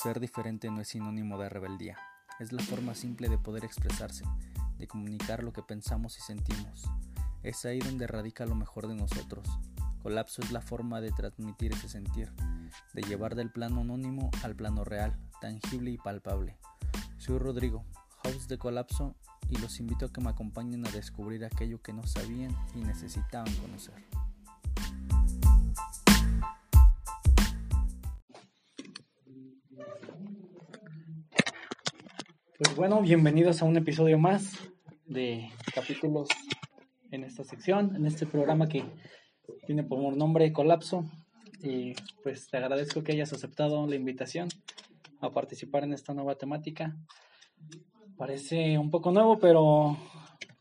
Ser diferente no es sinónimo de rebeldía, es la forma simple de poder expresarse, de comunicar lo que pensamos y sentimos. Es ahí donde radica lo mejor de nosotros. Colapso es la forma de transmitir ese sentir, de llevar del plano anónimo al plano real, tangible y palpable. Soy Rodrigo, host de Colapso, y los invito a que me acompañen a descubrir aquello que no sabían y necesitaban conocer. Bueno, bienvenidos a un episodio más de capítulos en esta sección, en este programa que tiene por nombre Colapso. Y pues te agradezco que hayas aceptado la invitación a participar en esta nueva temática. Parece un poco nuevo, pero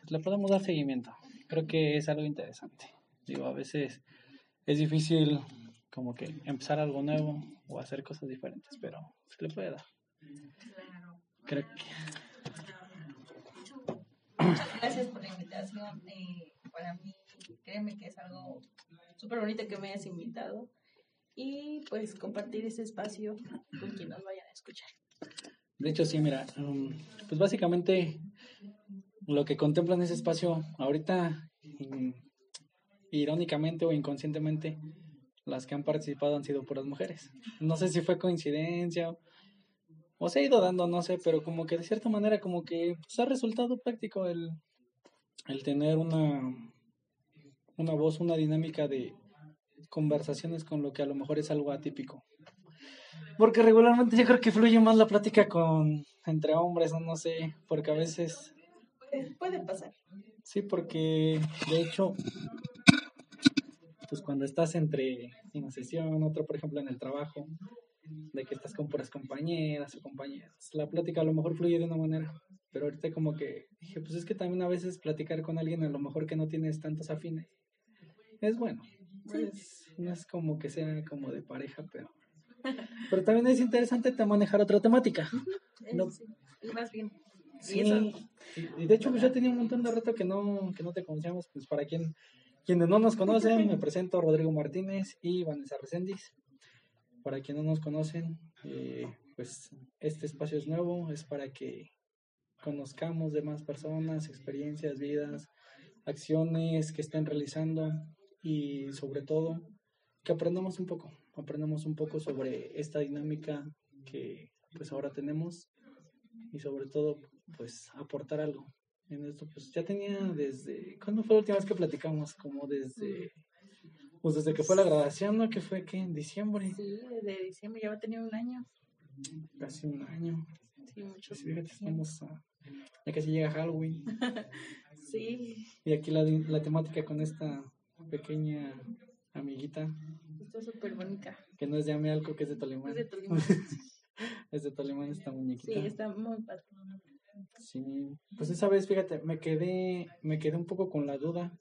le podemos dar seguimiento. Creo que es algo interesante. Digo, a veces es difícil como que empezar algo nuevo o hacer cosas diferentes, pero se le puede dar. Creo que... Muchas gracias por la invitación. Eh, para mí, créeme que es algo súper bonito que me hayas invitado y pues compartir ese espacio con quien nos vayan a escuchar. De hecho, sí, mira, um, pues básicamente lo que contempla en ese espacio ahorita, irónicamente o inconscientemente, las que han participado han sido puras mujeres. No sé si fue coincidencia o se ha ido dando, no sé, pero como que de cierta manera como que pues, ha resultado práctico el, el tener una, una voz, una dinámica de conversaciones con lo que a lo mejor es algo atípico. Porque regularmente yo creo que fluye más la plática con entre hombres, o no sé, porque a veces... Puede pasar. Sí, porque de hecho, pues cuando estás entre una sesión, otro por ejemplo en el trabajo, de que estás con puras compañeras o compañeros. La plática a lo mejor fluye de una manera, pero ahorita como que dije, pues es que también a veces platicar con alguien a lo mejor que no tienes tantos afines es bueno. Pues, no es como que sea como de pareja, pero pero también es interesante manejar otra temática. ¿no? más bien. Sí, y de hecho pues ya tenía un montón de rato que no, que no te conocíamos, pues para quien, quienes no nos conocen, me presento Rodrigo Martínez y Vanessa Reséndiz. Para quienes no nos conocen, eh, pues este espacio es nuevo, es para que conozcamos de más personas, experiencias, vidas, acciones que estén realizando y sobre todo que aprendamos un poco, aprendamos un poco sobre esta dinámica que pues ahora tenemos y sobre todo pues aportar algo en esto pues ya tenía desde ¿cuándo fue la última vez que platicamos? como desde pues desde que fue la grabación, ¿no? Que fue que en diciembre. Sí, desde diciembre, ya va a tener un año. Casi un año. Sí, mucho. Sí, fíjate, estamos a, ya casi llega Halloween. sí. Y aquí la, la temática con esta pequeña amiguita. Está súper bonita. Que no es de Amealco, que es de Tolimán. Es de Tolimán. es de Tolimán esta muñequita. Sí, está muy padre. Sí, pues esa vez, fíjate, me quedé, me quedé un poco con la duda,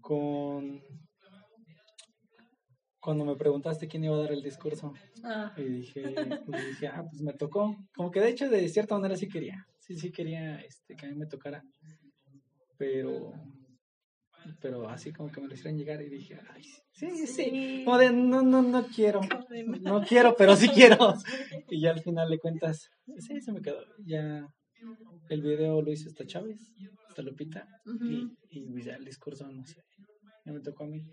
con cuando me preguntaste quién iba a dar el discurso. Ah. Y dije, dije, ah, pues me tocó. Como que de hecho, de cierta manera sí quería. Sí, sí quería este, que a mí me tocara. Pero, pero así como que me lo hicieron llegar y dije, ay, sí, sí. Como de, no, no, no quiero. No quiero, pero sí quiero. Y ya al final le cuentas, sí, se me quedó. Ya el video lo hizo esta Chávez, esta Lupita. y, y ya el discurso, no sé, ya me tocó a mí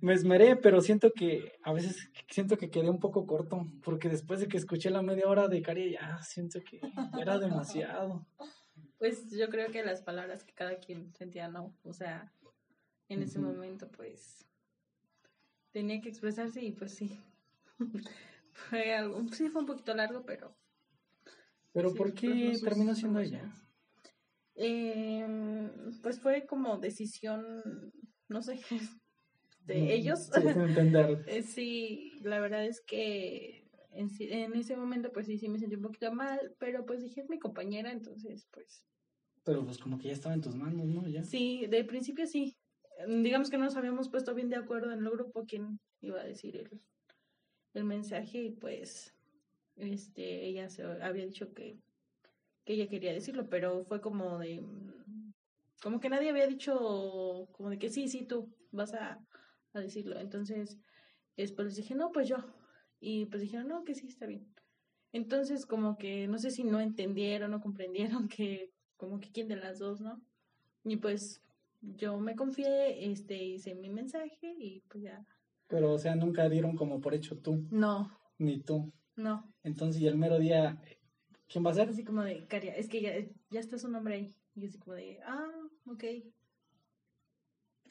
me esmeré, pero siento que a veces siento que quedé un poco corto, porque después de que escuché la media hora de Cari, ya siento que era demasiado. Pues yo creo que las palabras que cada quien sentía, no, o sea, en ese momento pues tenía que expresarse y pues sí. fue algo, sí fue un poquito largo, pero... ¿Pero por qué terminó siendo ella? Eh, pues fue como decisión, no sé, de ellos. Sí, entender. Eh, sí, la verdad es que en, en, ese momento pues sí, sí me sentí un poquito mal, pero pues dije es mi compañera, entonces pues... Pero pues como que ya estaba en tus manos, ¿no? ¿Ya? Sí, de principio sí. Digamos que nos habíamos puesto bien de acuerdo en el grupo quién iba a decir el, el mensaje y pues este ella se había dicho que, que ella quería decirlo, pero fue como de como que nadie había dicho como de que sí, sí, tú vas a, a decirlo. Entonces, después les dije, no, pues yo. Y pues dijeron, no, que sí, está bien. Entonces, como que no sé si no entendieron o comprendieron que, como que quién de las dos, ¿no? Y pues yo me confié, este, hice mi mensaje y pues ya. Pero, o sea, nunca dieron como por hecho tú. No. Ni tú. No. Entonces, y el mero día, ¿quién va a ser? Así como de, Caria, es que ya, ya está su nombre ahí. Y yo así como de, ah, ok.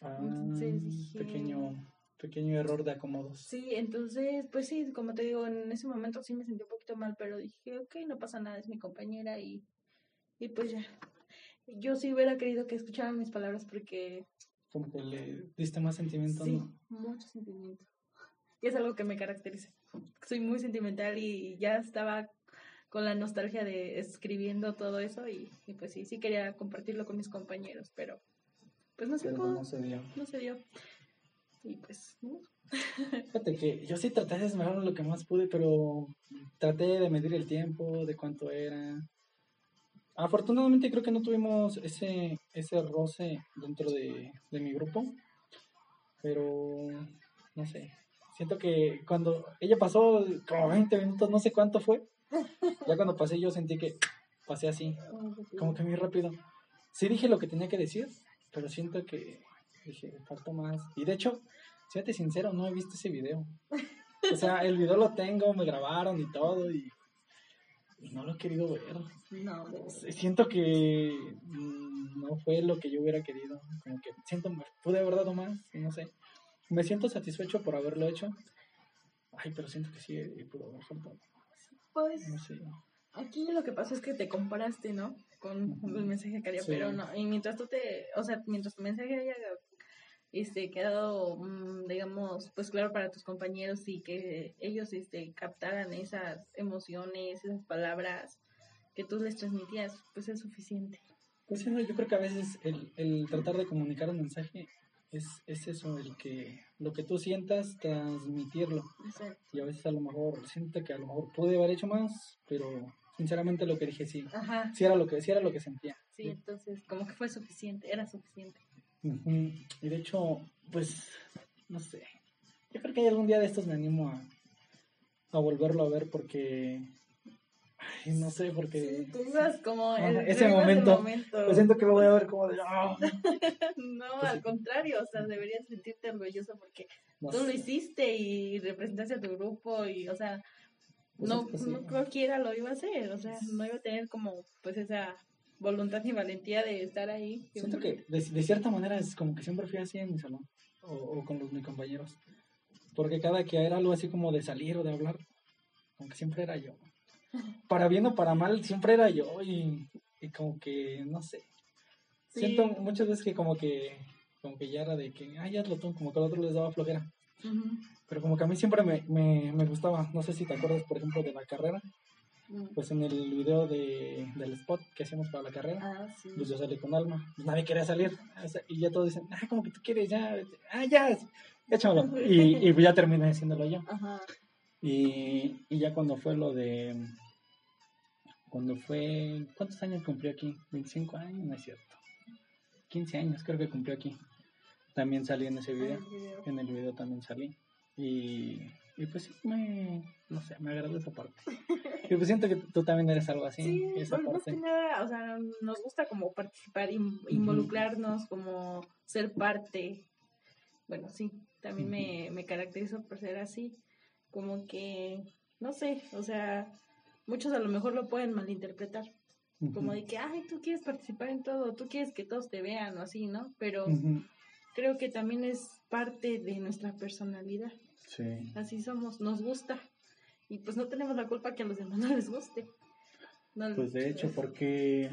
Ah, entonces Pequeño, pequeño error de acomodos. Sí, entonces, pues sí, como te digo, en ese momento sí me sentí un poquito mal, pero dije, ok, no pasa nada, es mi compañera y, y pues ya. Yo sí hubiera querido que escucharan mis palabras porque... Como que le diste más sentimiento, sí, mucho sentimiento. Y es algo que me caracteriza. Soy muy sentimental y ya estaba con la nostalgia de escribiendo todo eso y, y pues sí, sí quería compartirlo con mis compañeros, pero pues no se pudo. No se dio. No se dio. Y pues, no. Fíjate que yo sí traté de esmerar lo que más pude, pero traté de medir el tiempo, de cuánto era. Afortunadamente creo que no tuvimos ese, ese roce dentro de, de mi grupo, pero no sé. Siento que cuando ella pasó como 20 minutos, no sé cuánto fue, ya cuando pasé yo sentí que pasé así, como que muy rápido. Sí dije lo que tenía que decir, pero siento que dije, faltó más. Y de hecho, fíjate sincero, no he visto ese video. O sea, el video lo tengo, me grabaron y todo, y, no lo he querido ver. No, Siento que mm, no fue lo que yo hubiera querido. Como que siento, pude haber dado más, no sé. Me siento satisfecho por haberlo hecho. Ay, pero siento que sí pudo haber faltado Pues, no sé. aquí lo que pasa es que te comparaste, ¿no? Con el mensaje que haría, pero no, y mientras tú te, o sea, mientras tu mensaje haya este, quedado, mm, digamos, pues claro para tus compañeros y que ellos este, captaran esas emociones, esas palabras que tú les transmitías, pues es suficiente. Pues sí, no, yo creo que a veces el, el tratar de comunicar un mensaje es, es eso, el que lo que tú sientas, transmitirlo. Y a veces a lo mejor siento que a lo mejor pude haber hecho más, pero sinceramente lo que dije sí. Ajá. Sí era lo que, sí era lo que sentía. Sí, entonces como que fue suficiente, era suficiente. Y de hecho, pues, no sé. Yo creo que algún día de estos me animo a, a volverlo a ver porque Ay, no sé, porque... Sí, tú ibas como... ese momento, Yo siento que lo voy a ver como de... Ah". no, pues al contrario, o sea, deberías sentirte orgulloso porque tú lo hiciste y representaste a tu grupo y, o sea, pues no, no cualquiera lo iba a hacer, o sea, no iba a tener como pues esa voluntad y valentía de estar ahí. Siento que de, cierta manera es como que siempre fui así en mi salón o, con los mis compañeros, porque cada que era algo así como de salir o de hablar, como que siempre era yo. Para bien o para mal, siempre era yo y, y como que, no sé, siento muchas veces que como que como que ya era de que, ay, ya lo tomo, como que al otro les daba flojera. Pero como que a mí siempre me, me, me, gustaba, no sé si te acuerdas, por ejemplo, de la carrera. Mm. Pues en el video de, del spot que hacíamos para la carrera, ah, sí. pues yo salí con Alma, pues nadie quería salir. Y ya todos dicen, ah, como que tú quieres, ya, ah, ya, échamelo. y, y pues ya terminé haciéndolo yo. Ajá. Y, y ya cuando fue lo de. Cuando fue. ¿Cuántos años cumplió aquí? ¿25 años? No es cierto. 15 años creo que cumplió aquí. También salí en ese video. En el video también salí. Y, y pues sí, me, no sé, me agradó esa parte. y pues siento que tú también eres algo así. Sí, esa parte. nada, o sea, nos gusta como participar, involucrarnos, como ser parte. Bueno, sí, también me, me caracterizo por ser así. Como que, no sé, o sea, muchos a lo mejor lo pueden malinterpretar. Como de que, ay, tú quieres participar en todo, tú quieres que todos te vean o así, ¿no? Pero creo que también es parte de nuestra personalidad. Sí. Así somos, nos gusta. Y pues no tenemos la culpa que a los demás no les guste. pues de hecho, porque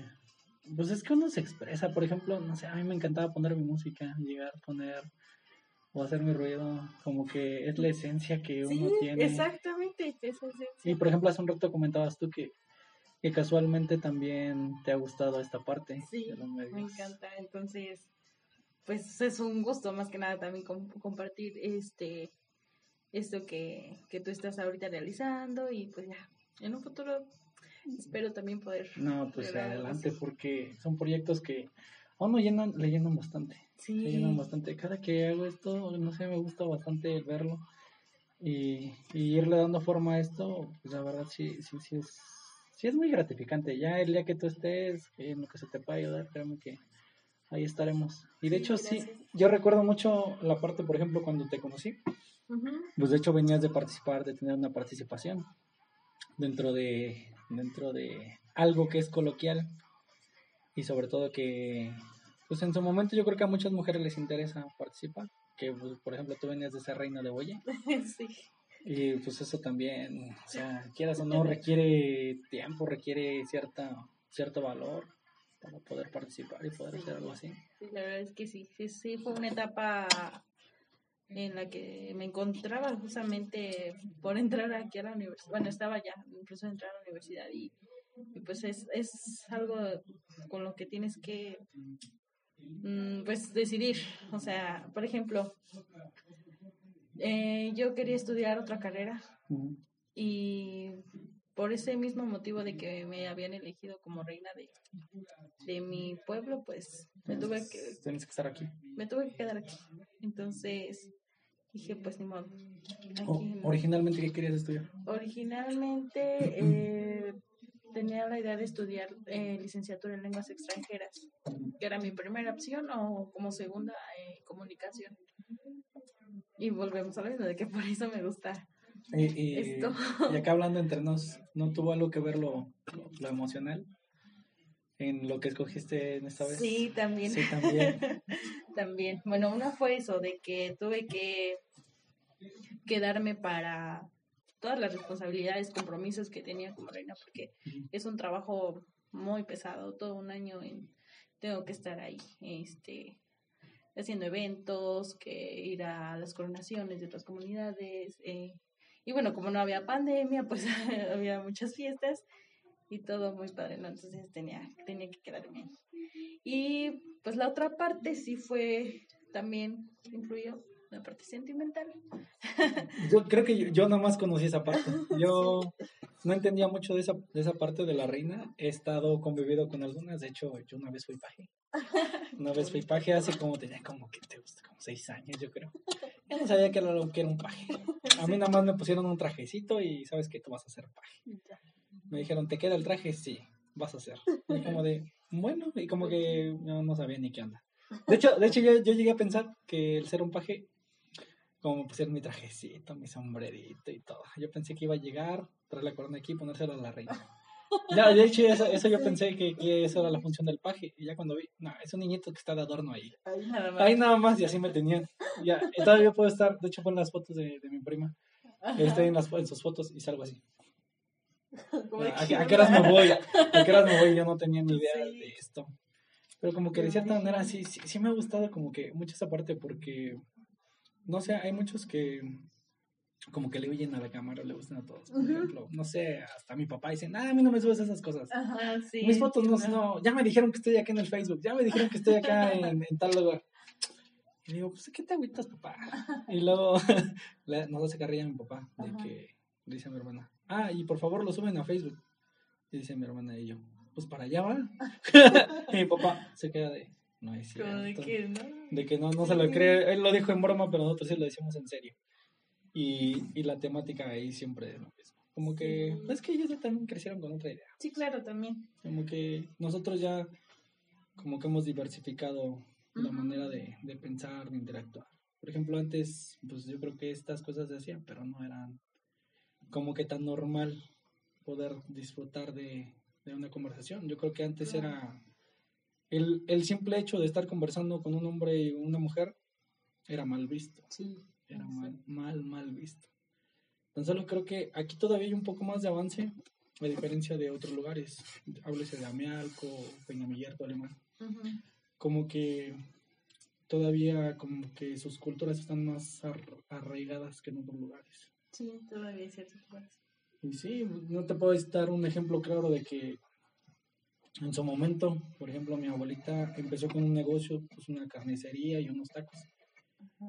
pues es que uno se expresa, por ejemplo, no sé, a mí me encantaba poner mi música, llegar a poner o hacer mi ruido, como que es la esencia que uno tiene. Exactamente, esa esencia. Y por ejemplo, hace un rato comentabas tú que, que casualmente también te ha gustado esta parte. Sí, me encanta, entonces pues es un gusto más que nada también compartir este esto que, que tú estás ahorita realizando y pues ya, en un futuro espero también poder... No, pues adelante porque son proyectos que a uno llenan, le llenan bastante. Sí. llenan bastante. Cada que hago esto, no sé, me gusta bastante verlo. y, y irle dando forma a esto, pues la verdad sí, sí, sí es, sí es muy gratificante. Ya el día que tú estés, en lo que se te pueda ayudar, créeme que ahí estaremos. Y de Sí, hecho, sí, yo recuerdo mucho la parte, por ejemplo, cuando te conocí, pues de hecho venías de participar, de tener una participación dentro de, dentro de algo que es coloquial. Y sobre todo que, pues en su momento yo creo que a muchas mujeres les interesa participar, que pues, por ejemplo tú venías de ser reina de Boye sí. y pues eso también, o sea, quieras o no, requiere tiempo, requiere cierta, cierto valor para poder participar y poder hacer algo así. Sí, la verdad es que sí, sí, sí, fue una etapa en la que me encontraba justamente por entrar aquí a la universidad. Bueno, estaba ya, incluso entrar a la universidad y, y pues es, es algo con lo que tienes que mm, pues decidir. O sea, por ejemplo, eh, yo quería estudiar otra carrera y por ese mismo motivo de que me habían elegido como reina de, de mi pueblo, pues me tuve que Tienes que estar aquí. me tuve que quedar aquí. Entonces dije, pues ni modo. Aquí no. originalmente, ¿qué querías estudiar? Originalmente eh, tenía la idea de estudiar eh, licenciatura en lenguas extranjeras, que era mi primera opción o como segunda eh, comunicación. Y volvemos a lo mismo, de que por eso me gusta Y, y, esto. y acá hablando entre nos, ¿no tuvo algo que ver lo, lo, lo emocional en lo que escogiste en esta vez? Sí, también. Sí, también. También. Bueno, una fue eso, de que tuve que quedarme para todas las responsabilidades, compromisos que tenía como reina, porque es un trabajo muy pesado, todo un año en- tengo que estar ahí, este, haciendo eventos, que ir a las coronaciones de otras comunidades, eh, y bueno, como no había pandemia, pues había muchas fiestas y todo muy padre, ¿no? Entonces tenía, tenía que quedarme ahí. Y pues la otra parte sí fue, también influyó la parte sentimental. Yo creo que yo, yo nomás conocí esa parte. Yo no entendía mucho de esa, de esa parte de la reina. He estado convivido con algunas. De hecho, yo una vez fui paje. Una vez fui paje hace como tenía como que te gusta, como seis años, yo creo. Yo no sabía que era lo que era un paje. A mí nada más me pusieron un trajecito y sabes que tú vas a hacer paje. Me dijeron, ¿te queda el traje? Sí, vas a hacer. Y como de, bueno, y como que no, no sabía ni qué onda. De hecho, de hecho yo, yo llegué a pensar que el ser un paje, como me pusieron mi trajecito, mi sombrerito y todo, yo pensé que iba a llegar, traer la corona aquí y ponérsela a la reina. Ya, de hecho, eso, eso yo pensé que, que esa era la función del paje. Y ya cuando vi, no, es un niñito que está de adorno ahí. Ahí nada más. Ahí nada más, y así me tenían. Ya, y todavía puedo estar, de hecho, pon las fotos de, de mi prima. Estoy en, las, en sus fotos y salgo así. ¿A, qué horas me voy? ¿A qué horas me voy? Yo no tenía ni idea Sí. de esto. Pero como que de cierta manera sí, sí, sí me ha gustado como que mucho esa parte porque, no sé, hay muchos que como que le huyen a la cámara, le gustan a todos. Por ejemplo, no sé, hasta mi papá dice, ah, a mí no me subes esas cosas. Ajá, sí. Mis fotos no, no, ya me dijeron que estoy acá en el Facebook, ya me dijeron que estoy acá en, en tal lugar. Y le digo, pues, ¿qué te agüitas, papá? Y luego nos hace carrilla a mi papá, de Ajá. que dice a mi hermana, ah, y por favor lo suben a Facebook. Y dice mi hermana y yo, pues para allá va. y mi papá se queda de, no es cierto. De que, ¿no? De que no, no se lo cree. Él lo dijo en broma, pero nosotros sí lo decimos en serio. Y, y la temática ahí siempre es lo mismo. Como que, es que ellos también crecieron con otra idea. Sí, claro, también. Como que nosotros ya, como que hemos diversificado la manera de, de pensar, de interactuar. Por ejemplo, antes, pues yo creo que estas cosas se hacían, pero no eran como que tan normal poder disfrutar de, de una conversación. Yo creo que antes Claro. era el, el simple hecho de estar conversando con un hombre y una mujer era mal visto, Sí. Era mal, mal, mal visto. Entonces solo creo que aquí todavía hay un poco más de avance, a diferencia de otros lugares. Háblese de Amialco, Peñamillar, Alemán. Como que todavía como que sus culturas están más ar- arraigadas que en otros lugares. Sí, todavía hay ciertas cosas. Y sí, no te puedo dar un ejemplo claro de que en su momento, por ejemplo, mi abuelita empezó con un negocio, pues una carnicería y unos tacos.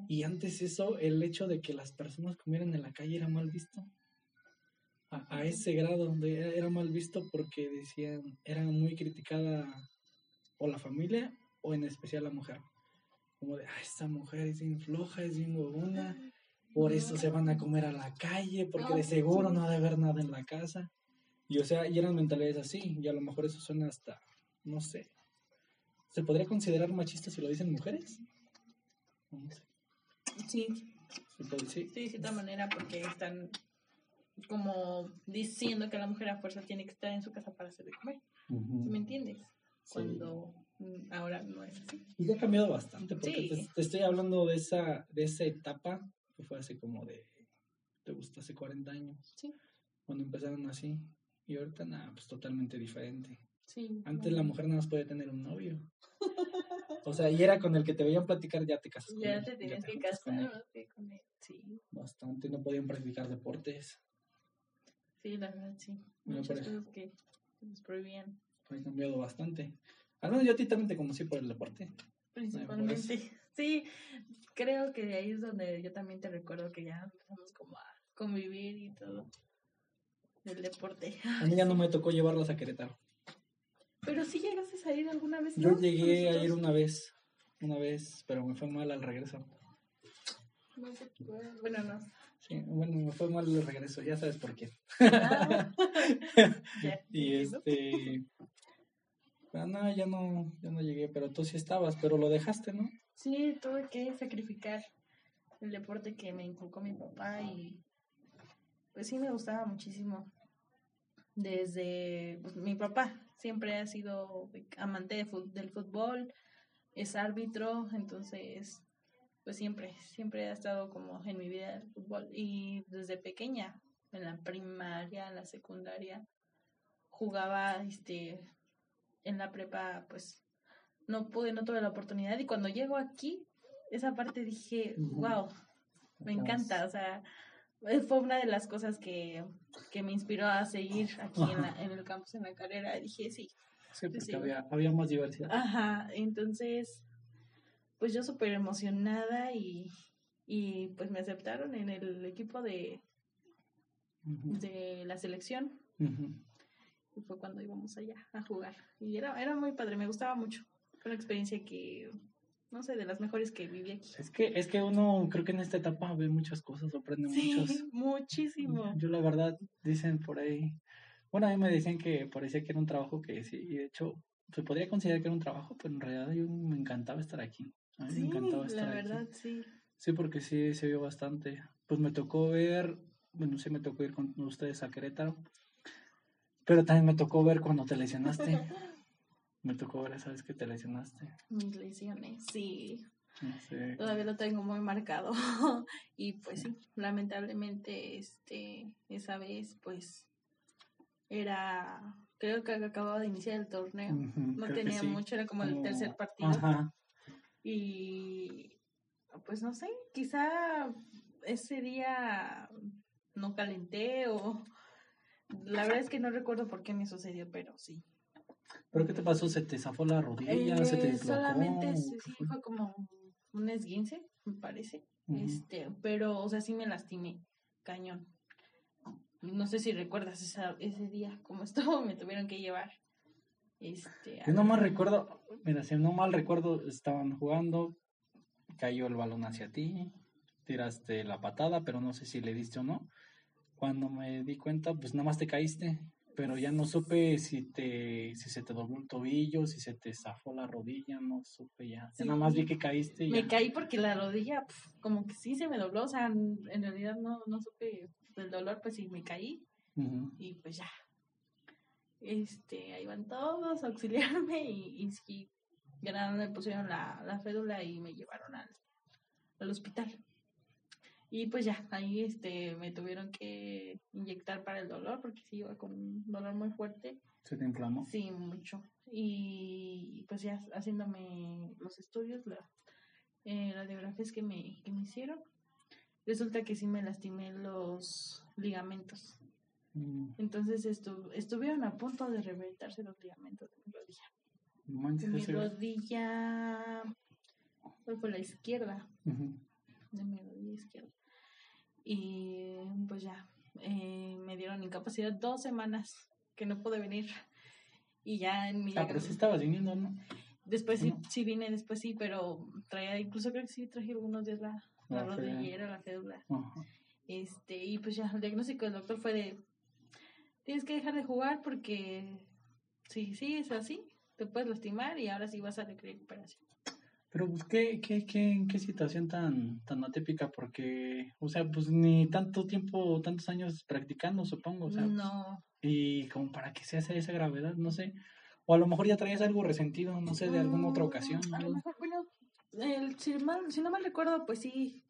Y antes eso, el hecho de que las personas comieran en la calle era mal visto. A, a ese grado de, era mal visto porque decían, era muy criticada o la familia o en especial la mujer. Como de, ah, esta mujer es bien floja, es bien huevona, por eso se van a comer a la calle, porque de seguro no ha de haber nada en la casa. Y o sea, y eran mentalidades así, y a lo mejor eso suena hasta, no sé. ¿Se podría considerar machista si lo dicen mujeres? No sé. Sí, sí, de cierta manera, porque están como diciendo que la mujer a fuerza tiene que estar en su casa para hacer de comer. ¿Sí me entiendes? Cuando mm, ahora no es así. Y ha cambiado bastante, porque te, te estoy hablando de esa, de esa etapa que fue hace como de, te gusta, hace 40 años, Sí, cuando empezaron así. Y ahorita, nada, pues totalmente diferente. sí. Antes la mujer nada más podía tener un novio. O sea, y era con el que te veían platicar, ya te casas con Ya él, te tenías que casar con él. Sí, Bastante, no podían practicar deportes. sí, la verdad, sí. Mira, Muchas cosas que nos prohibían. Ha cambiado bastante. Al menos yo a ti también te conocí por el deporte. Principalmente. Sí, creo que de ahí es donde yo también te recuerdo que ya empezamos como a convivir y todo. Del deporte. A mí ya no me tocó llevarlos a Querétaro. Pero sí llegaste a salir alguna vez. Yo ¿no? llegué Con a ir una vez, una vez, pero me fue mal al regreso. No sé, Bueno, no. Sí, bueno, me fue mal el regreso, ya sabes por qué. Ah. Y este. Pero no, ya no, ya no llegué, pero tú sí estabas, pero lo dejaste, ¿no? Sí, tuve que sacrificar el deporte que me inculcó mi papá y pues sí me gustaba muchísimo. Desde pues, mi papá siempre ha sido amante de fut- del fútbol, es árbitro, entonces pues siempre, siempre ha estado como en mi vida el fútbol. Y desde pequeña, en la primaria, en la secundaria, jugaba este en la prepa pues no pude, no tuve la oportunidad. Y cuando llego aquí, esa parte dije, wow, me encanta, o sea, fue una de las cosas que, que me inspiró a seguir aquí en, la- en el campus, en la carrera, dije, sí, Sí, porque sí. había, había más diversidad. ajá, entonces, pues yo súper emocionada y, y pues me aceptaron en el equipo de, de la selección. Y fue cuando íbamos allá a jugar. Y era, era muy padre, me gustaba mucho, fue una experiencia que, no sé, de las mejores que viví aquí. Es que, es que uno, creo que en esta etapa ve muchas cosas, aprende muchos. Sí, muchísimo. Yo la verdad, dicen por ahí, bueno, a mí me decían que parecía que era un trabajo que sí, y de hecho se podría considerar que era un trabajo, pero en realidad yo me encantaba estar aquí. A mí Sí, me encantaba la estar aquí. verdad, sí. Sí, porque sí se vio bastante. Pues me tocó ver, bueno, sí me tocó ir con ustedes a Querétaro, pero también me tocó ver cuando te lesionaste. Me tocó esa vez que te lesionaste. Mis lesiones, sí. No sé. Todavía lo tengo muy marcado. y pues sí, lamentablemente, este, esa vez, pues, era, creo que acababa de iniciar el torneo. No tenía sí. mucho, era como, el Como- tercer partido. Ajá. Y pues no sé, quizá ese día no calenté o la verdad es que no recuerdo por qué me sucedió, pero sí. ¿Pero qué te pasó? ¿Se te zafó la rodilla? ¿Se te Eh, dislocó? solamente ¿O sí, fue? como un esguince, me parece. Este, pero o sea, sí me lastimé, cañón. No sé si recuerdas esa, ese día cómo estuvo, me tuvieron que llevar. Este, Yo no mal recuerdo, mira, si no mal recuerdo, estaban jugando, cayó el balón hacia ti, tiraste la patada, pero no sé si le diste o no. Cuando me di cuenta, pues nada más te caíste, pero ya no supe si te, si se te dobló el tobillo, si se te zafó la rodilla, no supe ya. Ya Sí. nada más vi que caíste y Me ya. caí porque la rodilla pf, como que sí se me dobló, o sea, en realidad no, no supe del dolor, pues sí me caí y pues ya. Este, ahí van todos a auxiliarme y, y sí, ya nada me pusieron la, la fédula y me llevaron al, al hospital. Y pues ya, ahí este me tuvieron que inyectar para el dolor porque sí iba con un dolor muy fuerte. Se te inflamó. Sí, mucho. Y pues ya haciéndome los estudios, la eh, radiografías que me, que me hicieron, resulta que sí me lastimé los ligamentos. Mm, Entonces estu estuvieron a punto de reventarse los ligamentos de mi rodilla. manches, Mi rodilla, ¿cuál fue la izquierda? Ujú. De mi rodilla izquierda. Y pues ya, eh, me dieron incapacidad dos semanas que no pude venir. Y ya en mi... Ah, pero sí estabas viniendo, ¿no? Después sí, sí vine, después sí, pero traía, incluso creo que sí traje algunos días la, la La fe- rodillera, la fédula. Ajá. Este, y pues ya, el diagnóstico del doctor fue de, tienes que dejar de jugar porque si sigues así, te puedes lastimar y ahora sí vas a requerir recuperación. Pero pues qué, qué, qué, qué situación tan, tan atípica, porque, o sea, pues ni tanto tiempo, tantos años practicando, supongo, o sea, pues, no, y como para que se hace esa gravedad, no sé. O a lo mejor ya traías algo resentido, no sé, de alguna otra Mm, ocasión. A lo mejor, bueno, el- si, mal- si no mal recuerdo, pues sí,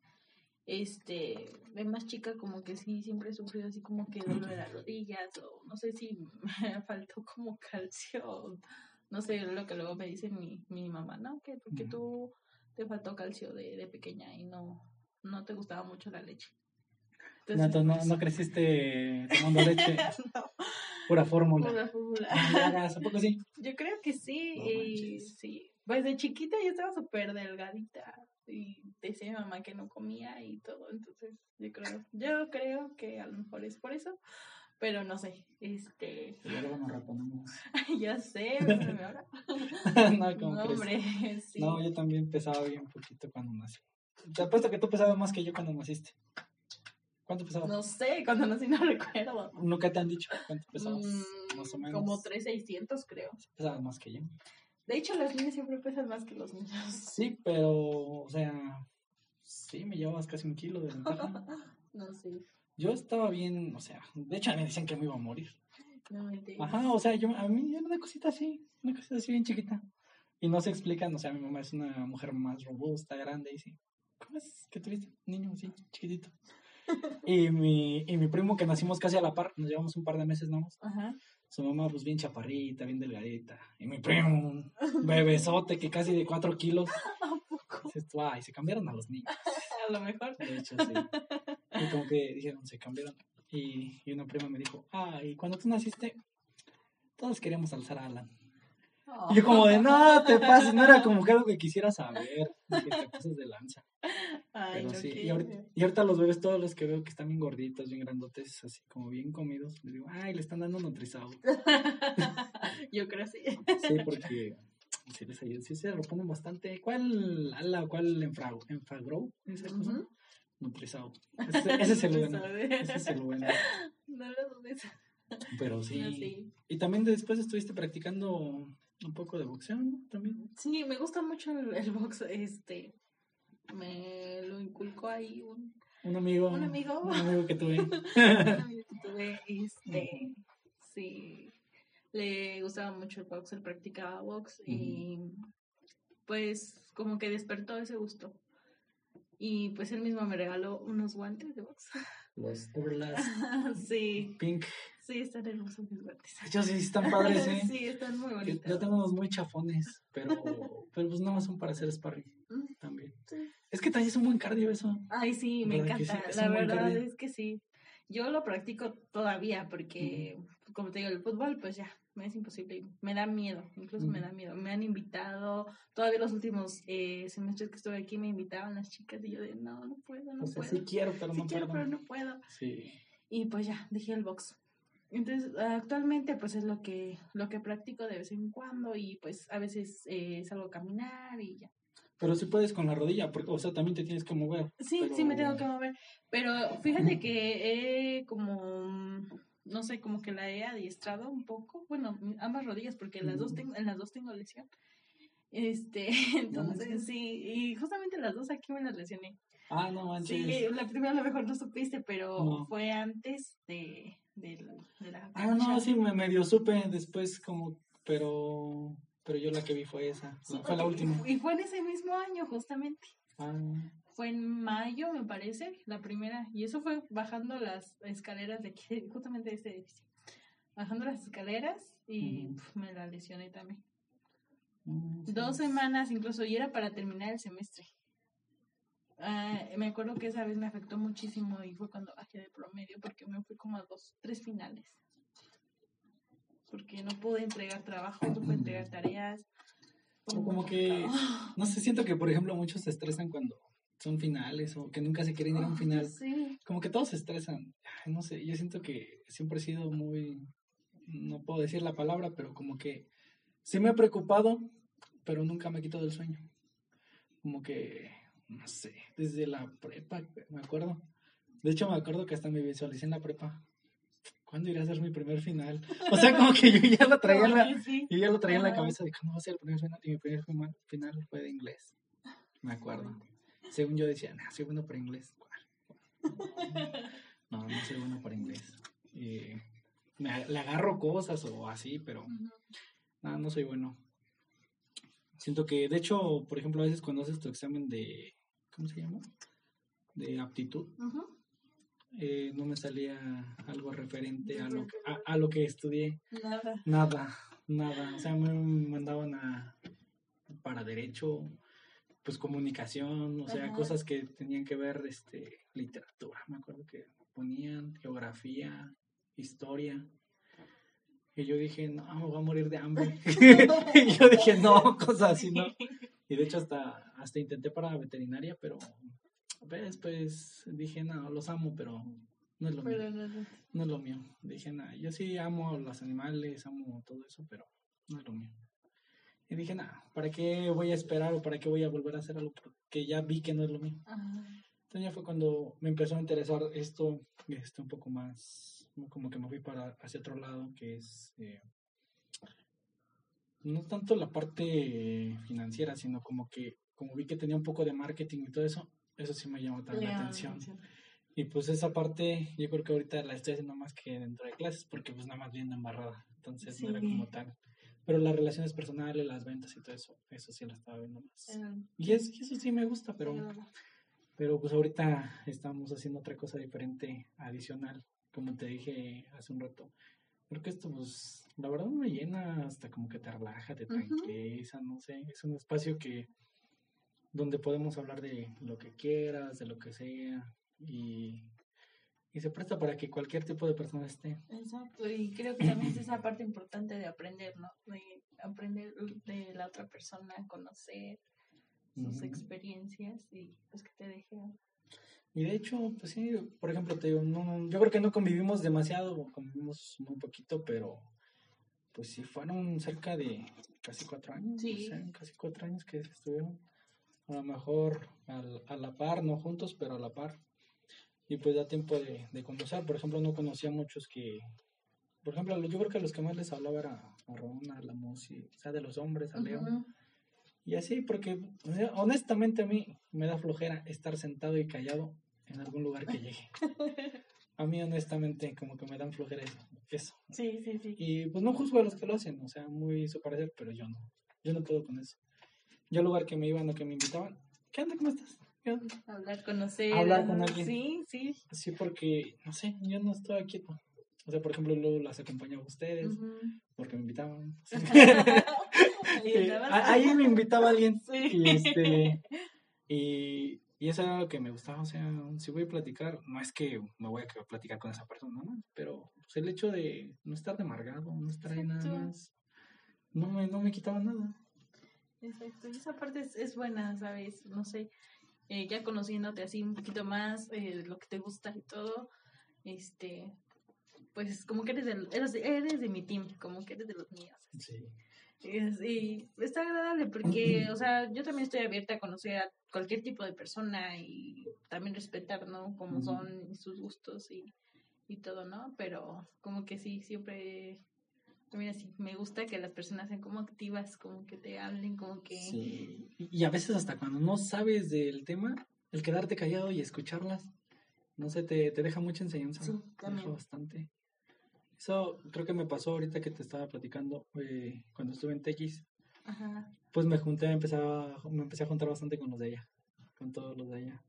este, de más chica como que sí, siempre he sufrido así como que dolor de las rodillas o no sé si me faltó como calcio, no sé lo que luego me dice mi, mi mamá, ¿no? Que porque Ujú. tú te faltó calcio de, de pequeña y no, no te gustaba mucho la leche. No, Entonces, entonces no, pues, no creciste tomando leche, no, pura fórmula. pura fórmula. ¿a poco sí? Yo creo que sí, No y manches. sí. Pues de chiquita yo estaba súper delgadita y decía mi mamá que no comía y todo, entonces yo creo, yo creo que a lo mejor es por eso, pero no sé, este, Y luego nos reponemos. ya sé, se me ahora. no, como No, hombre, sí. No, yo también pesaba bien poquito cuando nací. Te apuesto que tú pesabas más que yo cuando naciste. ¿Cuánto pesabas? No sé, cuando nací no recuerdo. Nunca te han dicho cuánto pesabas. Mm, más o menos. Como 3,600 creo. Pesabas más que yo. De hecho, las niñas siempre pesan más que los niños. Sí, pero, o sea, sí, me llevabas casi un kilo de ventaja. No sé, Yo estaba bien, o sea, de hecho me decían que me iba a morir. no. Ajá, o sea, yo, a mí era una cosita así, una cosita así bien chiquita. Y no se explican, o sea, mi mamá es una mujer más robusta, grande, y sí. ¿Cómo es que tuviste un niño así, chiquitito? Y mi, y mi primo que nacimos casi a la par, nos llevamos un par de meses nomás. Ajá. Su mamá, pues bien chaparrita, bien delgadita. Y mi primo, un bebesote que casi de cuatro kilos. ¿A poco? Dices ay, se cambiaron a los niños. A lo mejor. De hecho, sí. Y como que dijeron, se cambiaron. Y, y una prima me dijo, ah, y cuando tú naciste, todos queríamos alzar a Alan. Y yo como de, no, te pases, no era como que algo que quisiera saber. Dije, te pasas de lanza. Ay, Pero sí, y ahorita, y ahorita los bebés, todos los que veo que están bien gorditos, bien grandotes, así como bien comidos, les digo, ay, le están dando nutrizado. Yo creo sí. Sí, porque sí, les ayuda, sí se reponen bastante. ¿Cuál ala cuál enfragro? ¿Enfagro? ¿Esa cosa? Ujú. Nutrizado. Ese, ese es el bueno. Ese es el bueno. No lo dudes. Pero sí. No, sí. Y también después estuviste practicando un poco de boxeo, ¿no? También. Sí, me gusta mucho el, el box. Este, me lo inculcó ahí un, Un amigo. Un amigo. Un amigo que tuve. un amigo que tuve. Este, sí, le gustaba mucho el box, él practicaba box y pues como que despertó ese gusto. Y pues él mismo me regaló unos guantes de box. Los Everlast sí, Pink. sí, están hermosos mis guantes. Ellos sí están padres, ¿eh? Sí, están muy Yo- bonitos. Yo tengo unos muy chafones, pero, pero pues nada más son para hacer sparring Mm, también. sí. Es que también es un buen cardio eso. Ay, sí, me ¿Verdad que encanta. sí? La verdad es que sí. Yo lo practico todavía porque, como te digo, el fútbol, pues ya, me es imposible. Me da miedo, incluso me da miedo. Me han invitado, todavía los últimos eh, semestres que estuve aquí me invitaban las chicas y yo de, no, no puedo, no O sea, puedo. sí quiero, pero Sí no quiero, puedo. pero no puedo. Sí. Y pues ya, dejé el box. Entonces, actualmente pues es lo que, lo que practico de vez en cuando y pues a veces eh, salgo a caminar y ya. Pero sí puedes con la rodilla, porque, o sea, también te tienes que mover. Sí, pero- sí me tengo que mover. Pero fíjate que he como, no sé, como que la he adiestrado un poco. Bueno, ambas rodillas, porque en las dos tengo, en las dos tengo lesión. Este, entonces sí, y justamente las dos aquí me las lesioné. Ah, no manches. Sí, la primera a lo mejor no supiste, pero No. fue antes de, de, de la Ah, no, sí, me medio supe después como, pero, pero yo la que vi fue esa, Sí, fue la última. Y fue en ese mismo año, justamente. Ah, Fue en mayo, me parece, la primera. Y eso fue bajando las escaleras de aquí, justamente de este edificio. Bajando las escaleras y pf, me la lesioné también. Dos semanas incluso, y era para terminar el semestre. Ah, me acuerdo que esa vez me afectó muchísimo y fue cuando bajé de promedio porque me fui como a dos, tres finales. Porque no pude entregar trabajo, no pude entregar tareas. O como que, no sé, siento que por ejemplo muchos se estresan cuando son finales o que nunca se quieren ir a un final. Sí. Como que todos se estresan. Ay, No sé, yo siento que siempre he sido muy, no puedo decir la palabra, pero como que sí me he preocupado, pero nunca me quito del sueño. Como que no sé, desde la prepa, me acuerdo. De hecho, me acuerdo que hasta me visualicé en la prepa. ¿Cuándo iré a hacer mi primer final? O sea, como que yo ya lo traía en la, yo ya lo traía en la cabeza de cuándo va a ser el primer final. Y mi primer final fue de inglés. Me acuerdo. Según yo decía, no, soy bueno para inglés. No, no soy bueno para inglés. Eh, me, le agarro cosas o así, pero no, no soy bueno. Siento que, de hecho, por ejemplo, a veces cuando haces tu examen de, ¿cómo se llama? De aptitud, eh, no me salía algo referente a lo, que, a, lo que estudié. Nada. Nada, nada. O sea, me mandaban a, para derecho, pues comunicación, o sea, cosas que tenían que ver, este, literatura. Me acuerdo que ponían geografía, historia. Y yo dije, no, me voy a morir de hambre. y yo dije, no, cosas así, ¿no? Y de hecho hasta, hasta intenté para veterinaria, pero después pues, dije, no, los amo, pero no es lo mío. No, es lo mío. Dije, no, yo sí amo a los animales, amo todo eso, pero no es lo mío. Y dije, no, ¿para qué voy a esperar o para qué voy a volver a hacer algo que ya vi que no es lo mío? Entonces ya fue cuando me empezó a interesar esto, este, un poco más como que me fui para hacia otro lado, que es eh, no tanto la parte financiera, sino como que como vi que tenía un poco de marketing y todo eso, eso sí me llamó también la atención. Y pues esa parte yo creo que ahorita la estoy haciendo más que dentro de clases, porque pues nada más viendo embarrada, entonces no era como tal. Pero las relaciones personales, las ventas y todo eso, eso sí lo estaba viendo más. y, es, y eso sí me gusta, pero, pero pues ahorita estamos haciendo otra cosa diferente, adicional, como te dije hace un rato, creo que esto, pues, la verdad me llena hasta como que te relaja, te tranquiliza, no sé, es un espacio que, donde podemos hablar de lo que quieras, de lo que sea, y, y se presta para que cualquier tipo de persona esté. Exacto, y creo que también es esa parte importante de aprender, ¿no? De aprender de la otra persona, conocer sus experiencias y pues que te deje y de hecho, pues sí, por ejemplo, te digo, no, yo creo que no convivimos demasiado, convivimos muy poquito, pero pues sí fueron cerca de casi cuatro años, sí. casi cuatro años que estuvieron, a lo mejor a la par, no juntos, pero a la par. Y pues da tiempo de, de conocer, por ejemplo, no conocía muchos que, por ejemplo, yo creo que a los que más les hablaba era a Rona, a la o sea, de los hombres, a León. Y así, porque honestamente a mí me da flojera estar sentado y callado en algún lugar que llegue. A mí, honestamente, como que me dan flojera eso. Sí, sí, sí. Y pues no juzgo a los que lo hacen, o sea, muy su parecer, pero yo no. Yo no puedo con eso. Yo al lugar que me iban o que me invitaban, ¿qué onda? ¿Cómo estás? Hablar, conocer. Hablar con alguien. Sí, sí. Sí, porque, no sé, yo no estoy aquí. O sea, por ejemplo, luego las acompañaba a ustedes, porque me invitaban. ahí me invitaba alguien. Sí. Y, este, y, y eso era lo que me gustaba, o sea, si voy a platicar, no es que me voy a platicar con esa persona, ¿no? Pero pues, el hecho de no estar de amargado, no estar ahí nada más, no me, no me quitaba nada. Exacto, y esa parte es, es buena, ¿sabes? No sé, eh, ya conociéndote así un poquito más, eh, lo que te gusta y todo, este, pues como que eres de, eres, eres de mi team, como que eres de los míos. Sí. Y está agradable porque, o sea, yo también estoy abierta a conocer a cualquier tipo de persona y también respetar, ¿no? Como son sus gustos y, y todo, ¿no? Pero como que sí, siempre también así, me gusta que las personas sean como activas, como que te hablen, como que... Sí, y a veces hasta cuando no sabes del tema, el quedarte callado y escucharlas, no sé, te, te deja mucha enseñanza. Sí, también. bastante. Eso creo que me pasó ahorita que te estaba platicando eh, cuando estuve en TX. Ajá. Pues me junté, empecé a, me empecé a juntar bastante con los de allá, con todos los de allá.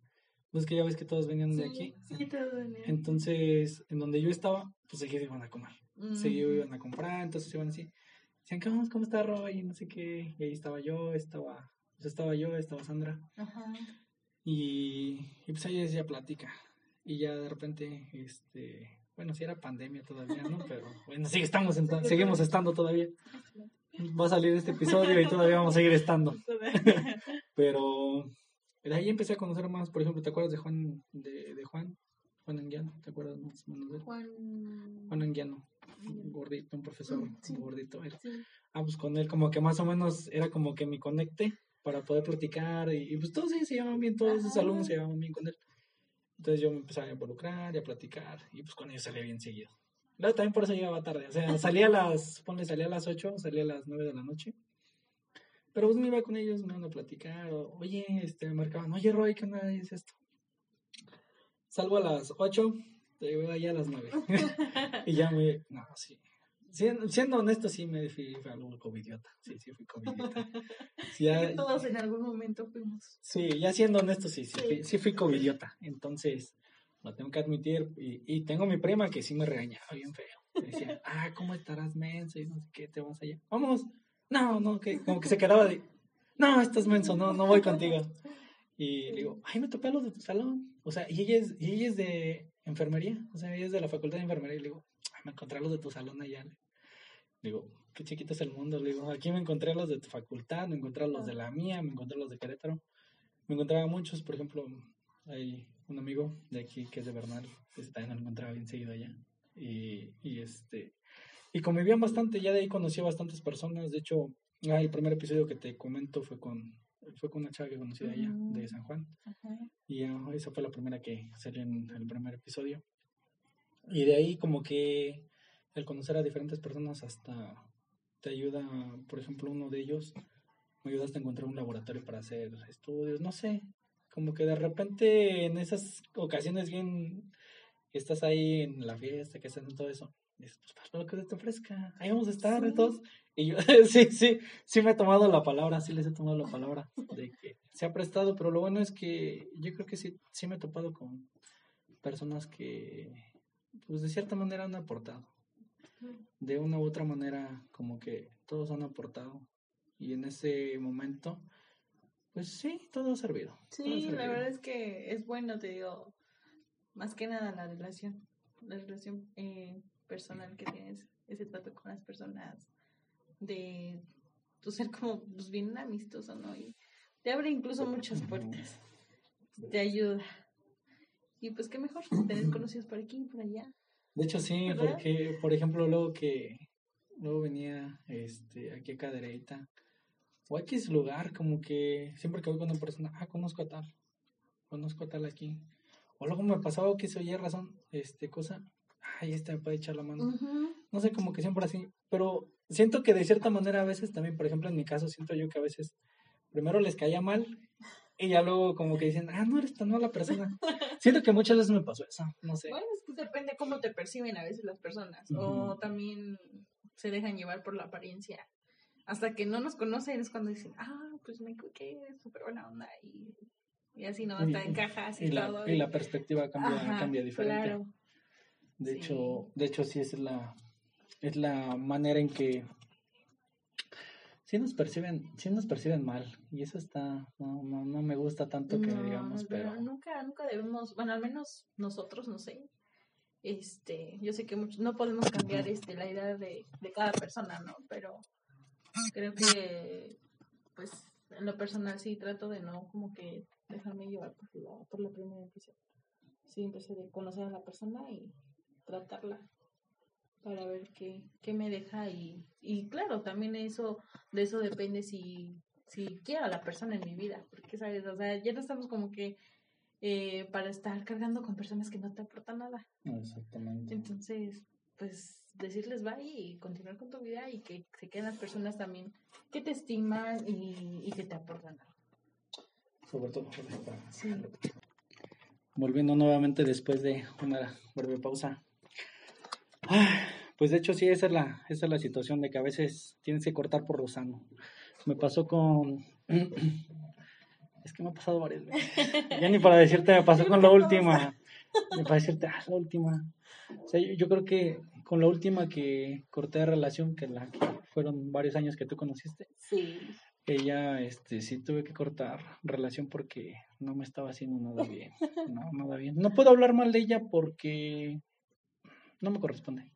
Pues que ya ves que todos venían de aquí. Sí, todos venían. Entonces, en donde yo estaba, pues seguían iban a comer. Seguían iban a comprar, entonces iban así. Decían, ¿cómo, cómo está Roy? Y no sé qué. Y ahí estaba yo, estaba, pues estaba yo, estaba Sandra. Ajá. Y, y pues ahí decía plática. Y ya de repente, este, bueno, si era pandemia todavía, ¿no? Pero bueno, sí estamos seguimos estando todavía. Va a salir este episodio y todavía vamos a seguir estando. Pero de ahí empecé a conocer más, por ejemplo, ¿te acuerdas de Juan de, de Juan? Juan Anguiano, ¿te acuerdas más o menos de él? Juan Juan Anguiano, gordito, un profesor un gordito. Era. Ah, pues con él como que más o menos era como que mi conecte para poder platicar y, pues todos ellos se llevaban bien, todos sus alumnos se llevaban bien con él. Entonces yo me empezaba a involucrar y a platicar y pues con ellos salía bien seguido. Luego también por eso llegaba tarde, o sea, salía a las, ponle, salía a las 8, salía a las 9 de la noche. Pero pues me iba con ellos, me iban a platicar, o, oye, este, me marcaban, oye Roy, ¿qué onda es esto? Salgo a las 8, te veo allá a las 9. y ya me, no, sí, Siendo, honesto, sí me fui algo covidiota. Sí, sí fui covidiota. Sí, todos en algún momento fuimos. Sí, ya siendo honesto, sí, sí, Fui, sí fui covidiota. Entonces, lo tengo que admitir. Y, y, tengo mi prima que sí me regañaba bien feo. Me decía, ah, ¿cómo estarás menso? Y no sé qué, te vas allá. Vamos. No, no, que como que se quedaba de, no, estás menso, no, no voy contigo. Y le digo, ay, me topé a los de tu salón. O sea, y ella es, y ella es de enfermería. O sea, ella es de la facultad de enfermería. Y le digo, me encontré a los de tu salón allá. Digo, qué chiquito es el mundo. Le digo, aquí me encontré a los de tu facultad, me encontré a los de la mía, me encontré a los de Querétaro. Me encontraba muchos, por ejemplo, hay un amigo de aquí que es de Bernal, que también lo encontraba bien seguido allá. Y, y este y convivían bastante, ya de ahí conocí a bastantes personas. De hecho, ah, el primer episodio que te comento fue con fue con una chava que conocí de allá, de San Juan. Y esa fue la primera que salió en el primer episodio. Y de ahí como que el conocer a diferentes personas hasta te ayuda, por ejemplo, uno de ellos me ayuda hasta encontrar un laboratorio para hacer estudios, no sé, como que de repente en esas ocasiones bien estás ahí en la fiesta, que estás en todo eso, dices, pues para lo que te ofrezca, ahí vamos a estar sí. todos. Y yo, sí, sí, sí me he tomado la palabra, sí les he tomado la palabra de que se ha prestado, pero lo bueno es que yo creo que sí, sí me he topado con personas que pues de cierta manera han aportado. De una u otra manera, como que todos han aportado. Y en ese momento, pues sí, todo ha servido. Sí, la verdad es que es bueno, te digo, más que nada la relación, la relación eh, personal que tienes, ese trato con las personas, de tu ser como pues, bien amistoso, ¿no? Y te abre incluso muchas puertas, te ayuda. Y pues qué mejor tener conocidos por aquí y por allá. De hecho sí, porque por ejemplo luego que luego venía este aquí a Cadereyta o aquí es lugar como que siempre que voy con una persona, ah, conozco a tal, conozco a tal aquí. O luego me pasaba que se oye razón, este cosa, ay, este me puede echar la mano. No sé, como que siempre así, pero siento que de cierta manera a veces también, por ejemplo, en mi caso siento yo que a veces primero les caía mal y ya luego como que dicen, ah, no eres tan mala persona. Siento que muchas veces me pasó eso, no sé. Bueno, es que depende cómo te perciben a veces las personas. O también se dejan llevar por la apariencia. Hasta que no nos conocen es cuando dicen, ah, pues me es súper buena onda. Y, y así, ¿no? Hasta encajas y, y todo. La, y, la perspectiva cambia, cambia diferente. Claro. De hecho, de hecho sí es la, es la manera en que sí nos perciben, sí nos perciben mal y eso está, no, no, no me gusta tanto que digamos, pero... nunca, nunca debemos, bueno, al menos nosotros, no sé, este, yo sé que no podemos cambiar este la idea de, de cada persona, ¿no? Pero creo que, pues, en lo personal sí trato de no como que dejarme llevar por la, por la primera impresión. Sí, empecé de conocer a la persona y tratarla para ver qué, qué me deja y, y claro, también eso, de eso depende si, si quiero a la persona en mi vida, porque sabes, o sea, ya no estamos como que eh, para estar cargando con personas que no te aportan nada. Exactamente. Entonces, pues decirles bye y continuar con tu vida y que se queden las personas también que te estiman y, y que te aportan algo. Sobre todo, sí. volviendo nuevamente después de una breve pausa. Pues de hecho sí, esa es la, esa es la situación de que a veces tienes que cortar por lo sano. Me pasó con... Es que me ha pasado varias veces. Ya ni para decirte, me pasó con la última. Ni para decirte, ah, la última. O sea, yo, creo que con la última que corté de relación, que la que fueron varios años que tú conociste. Sí. Ella, este, sí tuve que cortar relación porque no me estaba haciendo nada bien. No, nada bien. No puedo hablar mal de ella porque no me corresponde.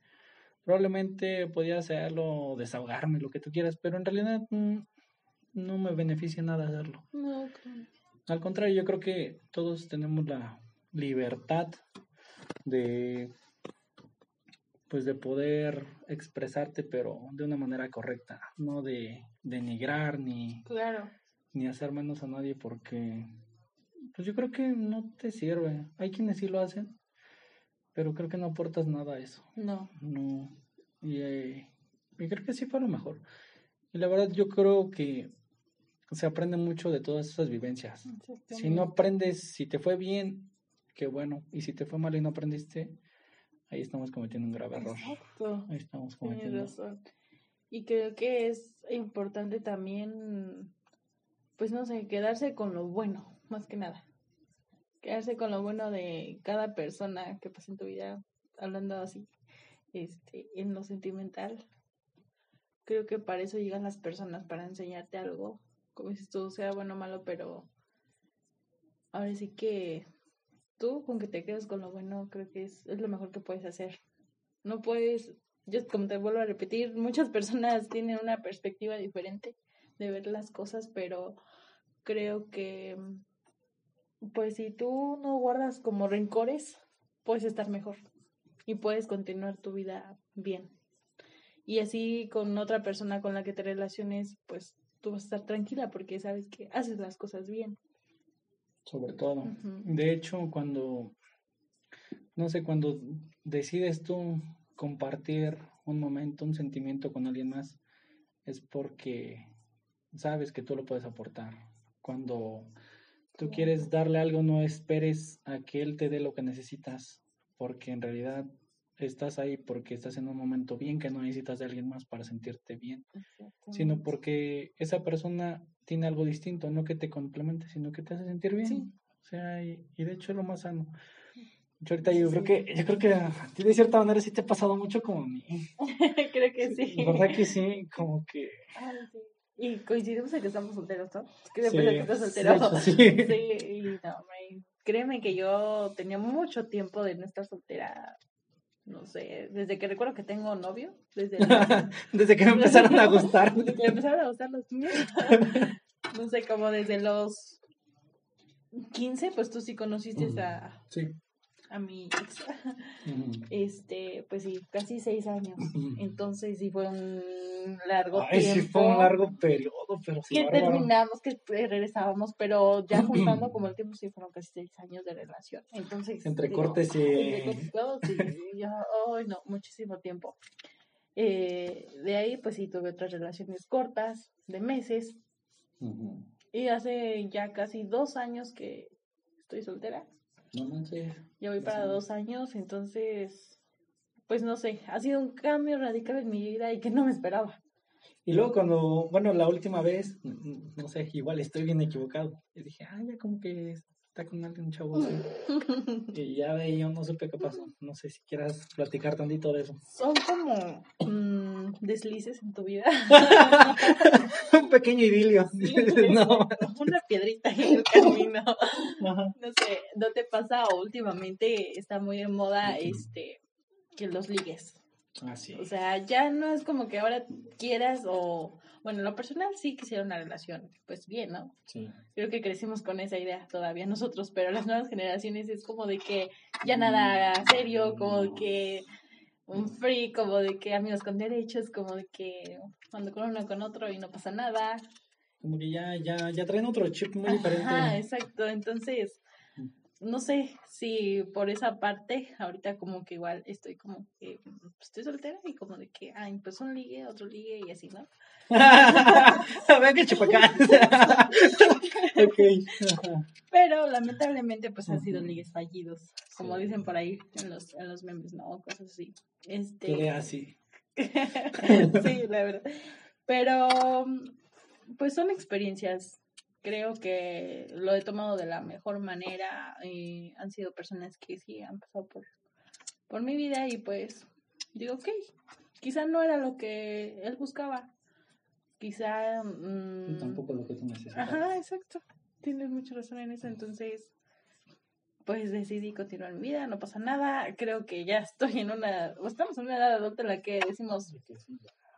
Probablemente podía hacerlo, desahogarme, lo que tú quieras, pero en realidad mm, no me beneficia nada hacerlo. No, Al contrario, yo creo que todos tenemos la libertad de pues de poder expresarte pero de una manera correcta, no de denigrar ni Claro. ni hacer menos a nadie porque pues yo creo que no te sirve. Hay quienes sí lo hacen, pero creo que no aportas nada a eso. No. No. Y, eh, y creo que sí fue lo mejor. Y la verdad yo creo que se aprende mucho de todas esas vivencias. Si no aprendes, si te fue bien, qué bueno. Y si te fue mal y no aprendiste, ahí estamos cometiendo un grave error. Exacto. Ahí estamos cometiendo. razón. Y creo que es importante también, pues no sé, quedarse con lo bueno, más que nada. Quedarse con lo bueno de cada persona que pasa en tu vida, hablando así, este, en lo sentimental. Creo que para eso llegan las personas, para enseñarte algo, como dices tú, sea bueno o malo, pero ahora sí que tú con que te quedes con lo bueno, creo que es, es lo mejor que puedes hacer. No puedes yo como te vuelvo a repetir, muchas personas tienen una perspectiva diferente de ver las cosas, pero creo que pues si tú no guardas como rencores, puedes estar mejor y puedes continuar tu vida bien. Y así con otra persona con la que te relaciones, pues tú vas a estar tranquila porque sabes que haces las cosas bien. Sobre todo. De hecho, cuando, no sé, cuando decides tú compartir un momento, un sentimiento con alguien más, es porque sabes que tú lo puedes aportar. Cuando tú quieres darle algo, no esperes a que él te dé lo que necesitas, porque en realidad estás ahí porque estás en un momento bien que no necesitas de alguien más para sentirte bien, sino porque esa persona tiene algo distinto, no que te complemente, sino que te hace sentir bien. Sí. O sea, y, y de hecho es lo más sano. Yo ahorita yo creo que, yo creo que a ti de cierta manera sí te ha pasado mucho como a mí. creo que sí. La verdad que sí, como que. Ay, sí. Y coincidimos en que estamos solteros, ¿no? Es que Sí, después de que estás soltero. sí. Sí, y no, créeme que yo tenía mucho tiempo de no estar soltera. No sé, desde que recuerdo que tengo novio, desde, Desde que me empezaron a gustar. desde que me empezaron a gustar los niños. No sé, como desde los 15, pues tú sí conociste a, Sí. A mi ex. Este, pues sí, casi seis años. Entonces sí fue un largo Ay, tiempo. sí, fue un largo periodo, pero sí. que bárbaro. terminamos, que regresábamos, pero ya juntando como el tiempo sí fueron casi seis años de relación. Entonces, Entre digo, cortes y- entre cortes sí, ya, ay, no, muchísimo tiempo. Eh, de ahí, pues sí, tuve otras relaciones cortas, de meses, y hace ya casi dos años que estoy soltera. No manches. Ya voy para años. dos años, entonces, pues no sé, ha sido un cambio radical en mi vida y que no me esperaba. Y luego cuando, bueno, la última vez, mm, no sé, igual estoy bien equivocado. Y dije, ah, ya como que está con alguien chavo así. Y ya ahí yo no supe qué pasó. No sé si quieras platicar tantito de eso. Son como mm, deslices en tu vida. Un pequeño idilio. Sí, no. Una piedrita en el camino. Ajá. No sé, ¿no te pasa o últimamente está muy de moda este que los ligues? Así. O sea, ya no es como que ahora quieras o bueno, en lo personal sí quisiera una relación, pues bien, ¿no? Sí. Creo que crecimos con esa idea todavía nosotros, pero las nuevas generaciones es como de que ya nada serio, como que un free, como de que amigos con derechos, como de que cuando con uno con otro y no pasa nada. Como que ya, ya, ya traen otro chip muy diferente. Ajá, exacto. Entonces, no sé si por esa parte, ahorita como que igual estoy como que pues, estoy soltera y como de que, ay, pues un ligue, otro ligue y así, ¿no? Vean que chupacán. ok. Ajá. Pero lamentablemente pues han sido ligues fallidos, como Sí. dicen por ahí en los, en los memes, ¿no? Cosas así. Este, así. sí, la verdad. Pero, pues son experiencias. Creo que lo he tomado de la mejor manera. Y han sido personas que sí han pasado por, por mi vida y pues digo, ok, quizá no era lo que él buscaba. Quizá... mm, tampoco lo que tú necesitas. Ajá, exacto. Tienes mucha razón en eso. Entonces, pues decidí continuar mi vida, no pasa nada. Creo que ya estoy en una, o estamos en una edad adulta en la que decimos,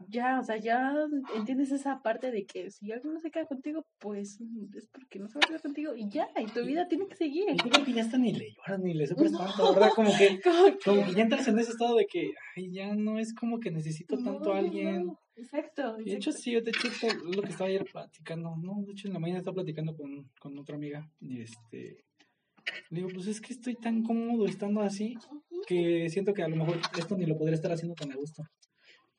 ya. o sea, ya entiendes esa parte de que si alguien no se queda contigo, pues es porque no se va a quedar contigo y ya, y tu vida tiene que seguir. Yo creo que ya está ni le lloras ni le sufres tanto, ¿verdad? Como que, como que ya entras en ese estado de que, ay, ya no es como que necesito tanto a alguien. Exacto, Y de hecho, sí, de hecho, lo que estaba ayer platicando, ¿no? De hecho, en la mañana estaba platicando con, con otra amiga y este. Le digo, pues es que estoy tan cómodo estando así que siento que a lo mejor esto ni lo podría estar haciendo tan a gusto.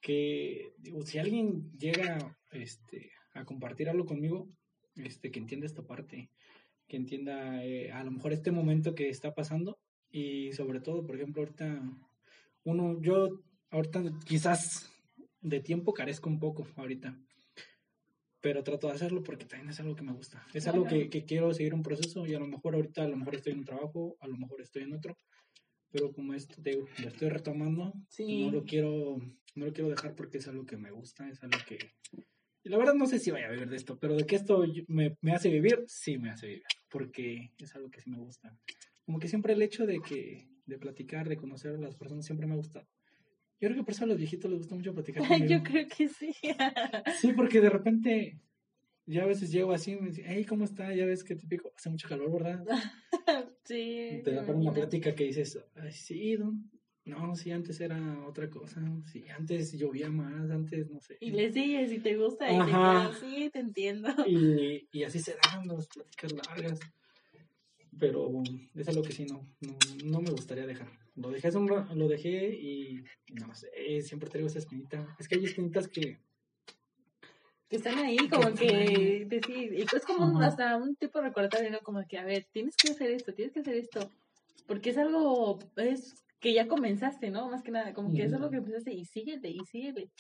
Que, digo, si alguien llega este, a compartir algo conmigo, este, que entienda esta parte, que entienda eh, a lo mejor este momento que está pasando y sobre todo, por ejemplo, ahorita, uno, yo ahorita quizás de tiempo carezco un poco ahorita, pero trato de hacerlo porque también es algo que me gusta. Es algo que, que quiero seguir un proceso y a lo mejor ahorita, a lo mejor estoy en un trabajo, a lo mejor estoy en otro, pero como esto te digo, lo estoy retomando, Sí. no lo quiero, no lo quiero dejar porque es algo que me gusta, es algo que... Y la verdad no sé si vaya a vivir de esto, pero de que esto me, me hace vivir, sí me hace vivir, porque es algo que sí me gusta. Como que siempre el hecho de que, de platicar, de conocer a las personas, siempre me ha gustado. Yo creo que por eso a los viejitos les gusta mucho platicar conmigo. Yo creo que sí. Sí, porque de repente, ya a veces llego así y me dicen, hey, ¿cómo está? Ya ves que típico, hace mucho calor, ¿verdad? sí. Te da para una plática que dices, ay, sí, don. No, sí, antes era otra cosa. Sí, antes llovía más, antes no sé. Y le sigues y te gusta y te Ajá. quedas, sí, te entiendo. Y, y así se dan las pláticas largas. Pero es algo que sí no, no, no me gustaría dejar. Lo dejé, hace un lo dejé y no sé, siempre traigo esa espinita. Es que hay espinitas que Que están ahí, como que decir, y es como un- hasta un tipo de recordatorio, ¿no? Como que, a ver, tienes que hacer esto, tienes que hacer esto, porque es algo, es que ya comenzaste, ¿no? Más que nada, como que es algo que empezaste y síguele, y síguele.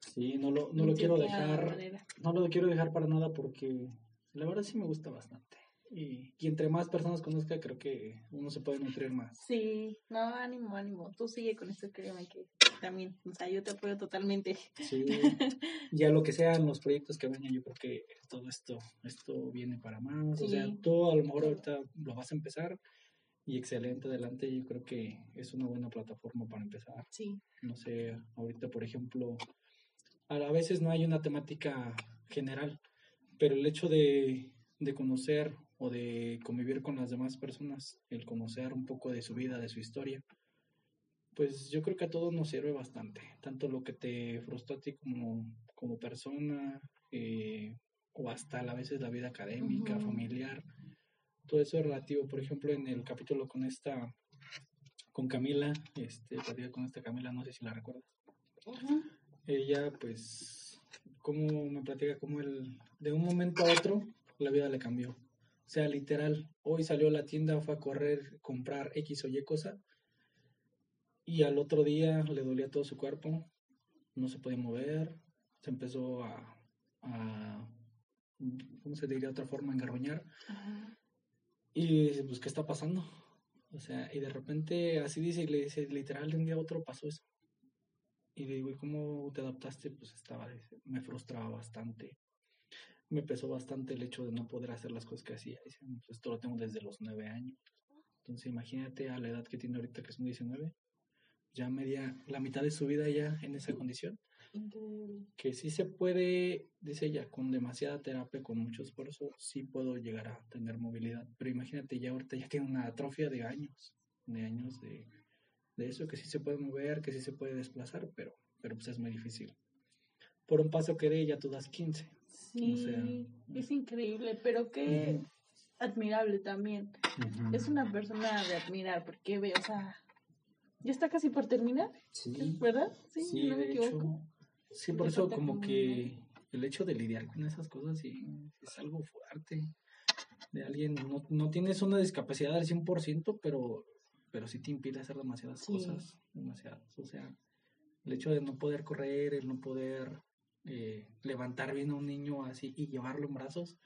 sí, no lo, no lo quiero dejar. No lo quiero dejar para nada porque la verdad sí me gusta bastante. Y, y entre más personas conozca, creo que uno se puede nutrir más. Sí, no, ánimo, ánimo, tú sigue con esto, créeme que también, o sea, yo te apoyo totalmente. Sí. Y a lo que sean los proyectos que vengan, yo creo que todo esto, esto viene para más. O sea, Sí. tú a lo mejor ahorita lo vas a empezar y excelente adelante. Yo creo que es una buena plataforma para empezar. Sí, No sé, ahorita, por ejemplo, a veces no hay una temática general, pero el hecho de, de conocer o de convivir con las demás personas, el conocer un poco de su vida, de su historia, pues yo creo que a todos nos sirve bastante, tanto lo que te frustra a ti como, como persona, eh, o hasta a veces la vida académica, familiar, todo eso es relativo. Por ejemplo, en el capítulo con esta, con Camila, este, con esta Camila, no sé si la recuerdas ella pues como me platica como el de un momento a otro la vida le cambió o sea literal hoy salió a la tienda fue a correr comprar x o y cosa y al otro día le dolía todo su cuerpo no se podía mover se empezó a, a cómo se diría de otra forma engarroñar Ajá. Y dice, pues qué está pasando o sea y de repente así dice y le dice literal de un día a otro pasó eso y le digo, ¿y cómo te adaptaste? Pues estaba, dice, me frustraba bastante. Me pesó bastante el hecho de no poder hacer las cosas que hacía. Dice, pues esto lo tengo desde los nueve años. Entonces imagínate a la edad que tiene ahorita, que son 19, ya media, la mitad de su vida ya en esa condición. Increíble. Que sí se puede, dice ella, con demasiada terapia, con mucho esfuerzo, sí puedo llegar a tener movilidad. Pero imagínate, ya ahorita ya tiene una atrofia de años, de años de, de eso, que sí se puede mover, que sí se puede desplazar, pero, pero pues es muy difícil. Por un paso que dé, ya tú das 15. Sí, sea, es increíble, pero qué admirable también. Es una persona de admirar, porque ve, o sea, ya está casi por terminar, Sí, ¿verdad? Sí, sí, no me de equivoco. hecho, sí, Le por eso como que el hecho de lidiar con esas cosas sí, es algo fuerte. De alguien, no, no tienes una discapacidad al 100%, pero, pero sí te impide hacer demasiadas Sí. cosas, demasiadas. O sea, el hecho de no poder correr, el no poder eh, levantar bien a un niño así y llevarlo en brazos,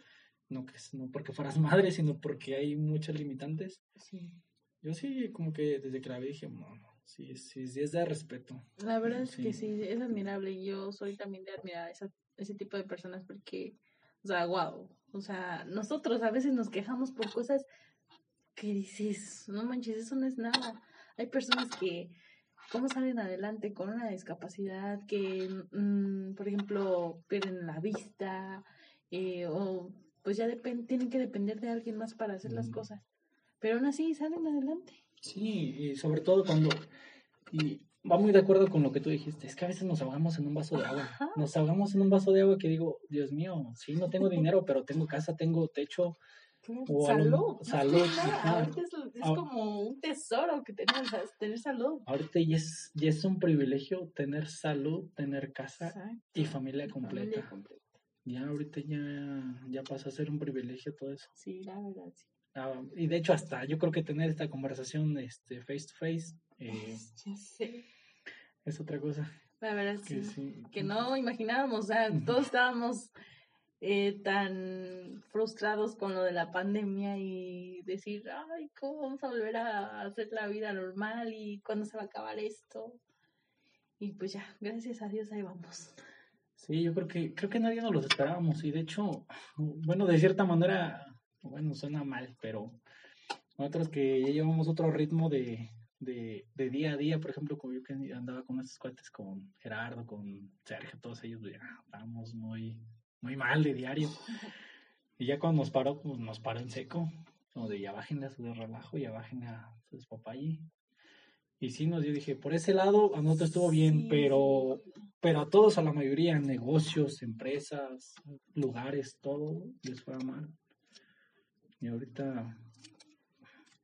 no, que, es- no porque fueras madre, sino porque hay muchas limitantes. Sí. Yo sí, como que desde que la vi dije, no, no, sí, sí, sí es de respeto. La verdad es que Sí. es admirable y yo soy también de admirar a esa- ese tipo de personas porque, o sea, wow, o sea, nosotros a veces nos quejamos por cosas que dices, no manches, eso no es nada. Hay personas que cómo salen adelante con una discapacidad que, mm, por ejemplo, pierden la vista eh, o pues ya tienen que depender de alguien más para hacer las cosas. Pero aún así salen adelante. Sí, y sobre todo cuando... Y va muy de acuerdo con lo que tú dijiste. Es que a veces nos ahogamos en un vaso de agua. Nos ahogamos en un vaso de agua que digo, Dios mío, sí, no tengo dinero, pero tengo casa, tengo techo. salud. salud. Ahorita es, como un tesoro que tenemos, tener salud. Ahorita ya es, ya es un privilegio tener salud, tener casa y familia completa. Ya ahorita ya, ya pasa a ser un privilegio todo eso. Sí, la verdad, sí. Ah, y de hecho hasta yo creo que tener esta conversación este face to face eh, es otra cosa. La verdad que, sí, que no imaginábamos, o sea, todos estábamos eh, tan frustrados con lo de la pandemia y decir, ay, ¿cómo vamos a volver a hacer la vida normal y cuándo se va a acabar esto? Y pues ya, gracias a Dios ahí vamos. Sí, yo creo que creo que nadie nos lo esperábamos y de hecho, bueno, de cierta manera bueno, suena mal, pero nosotros que ya llevamos otro ritmo de, de, de, día a día, por ejemplo, como yo que andaba con estos cuates, con Gerardo, con Sergio, todos ellos, ya estábamos muy, muy mal de diario. Y ya cuando nos paró, pues nos paró en seco, como de ya bajen a su relajo, ya bajen a su despapalle. Y sí, nos yo dije, por ese lado a nosotros estuvo bien, pero, pero a todos, a la mayoría, negocios, empresas, lugares, todo les fue mal. Y ahorita,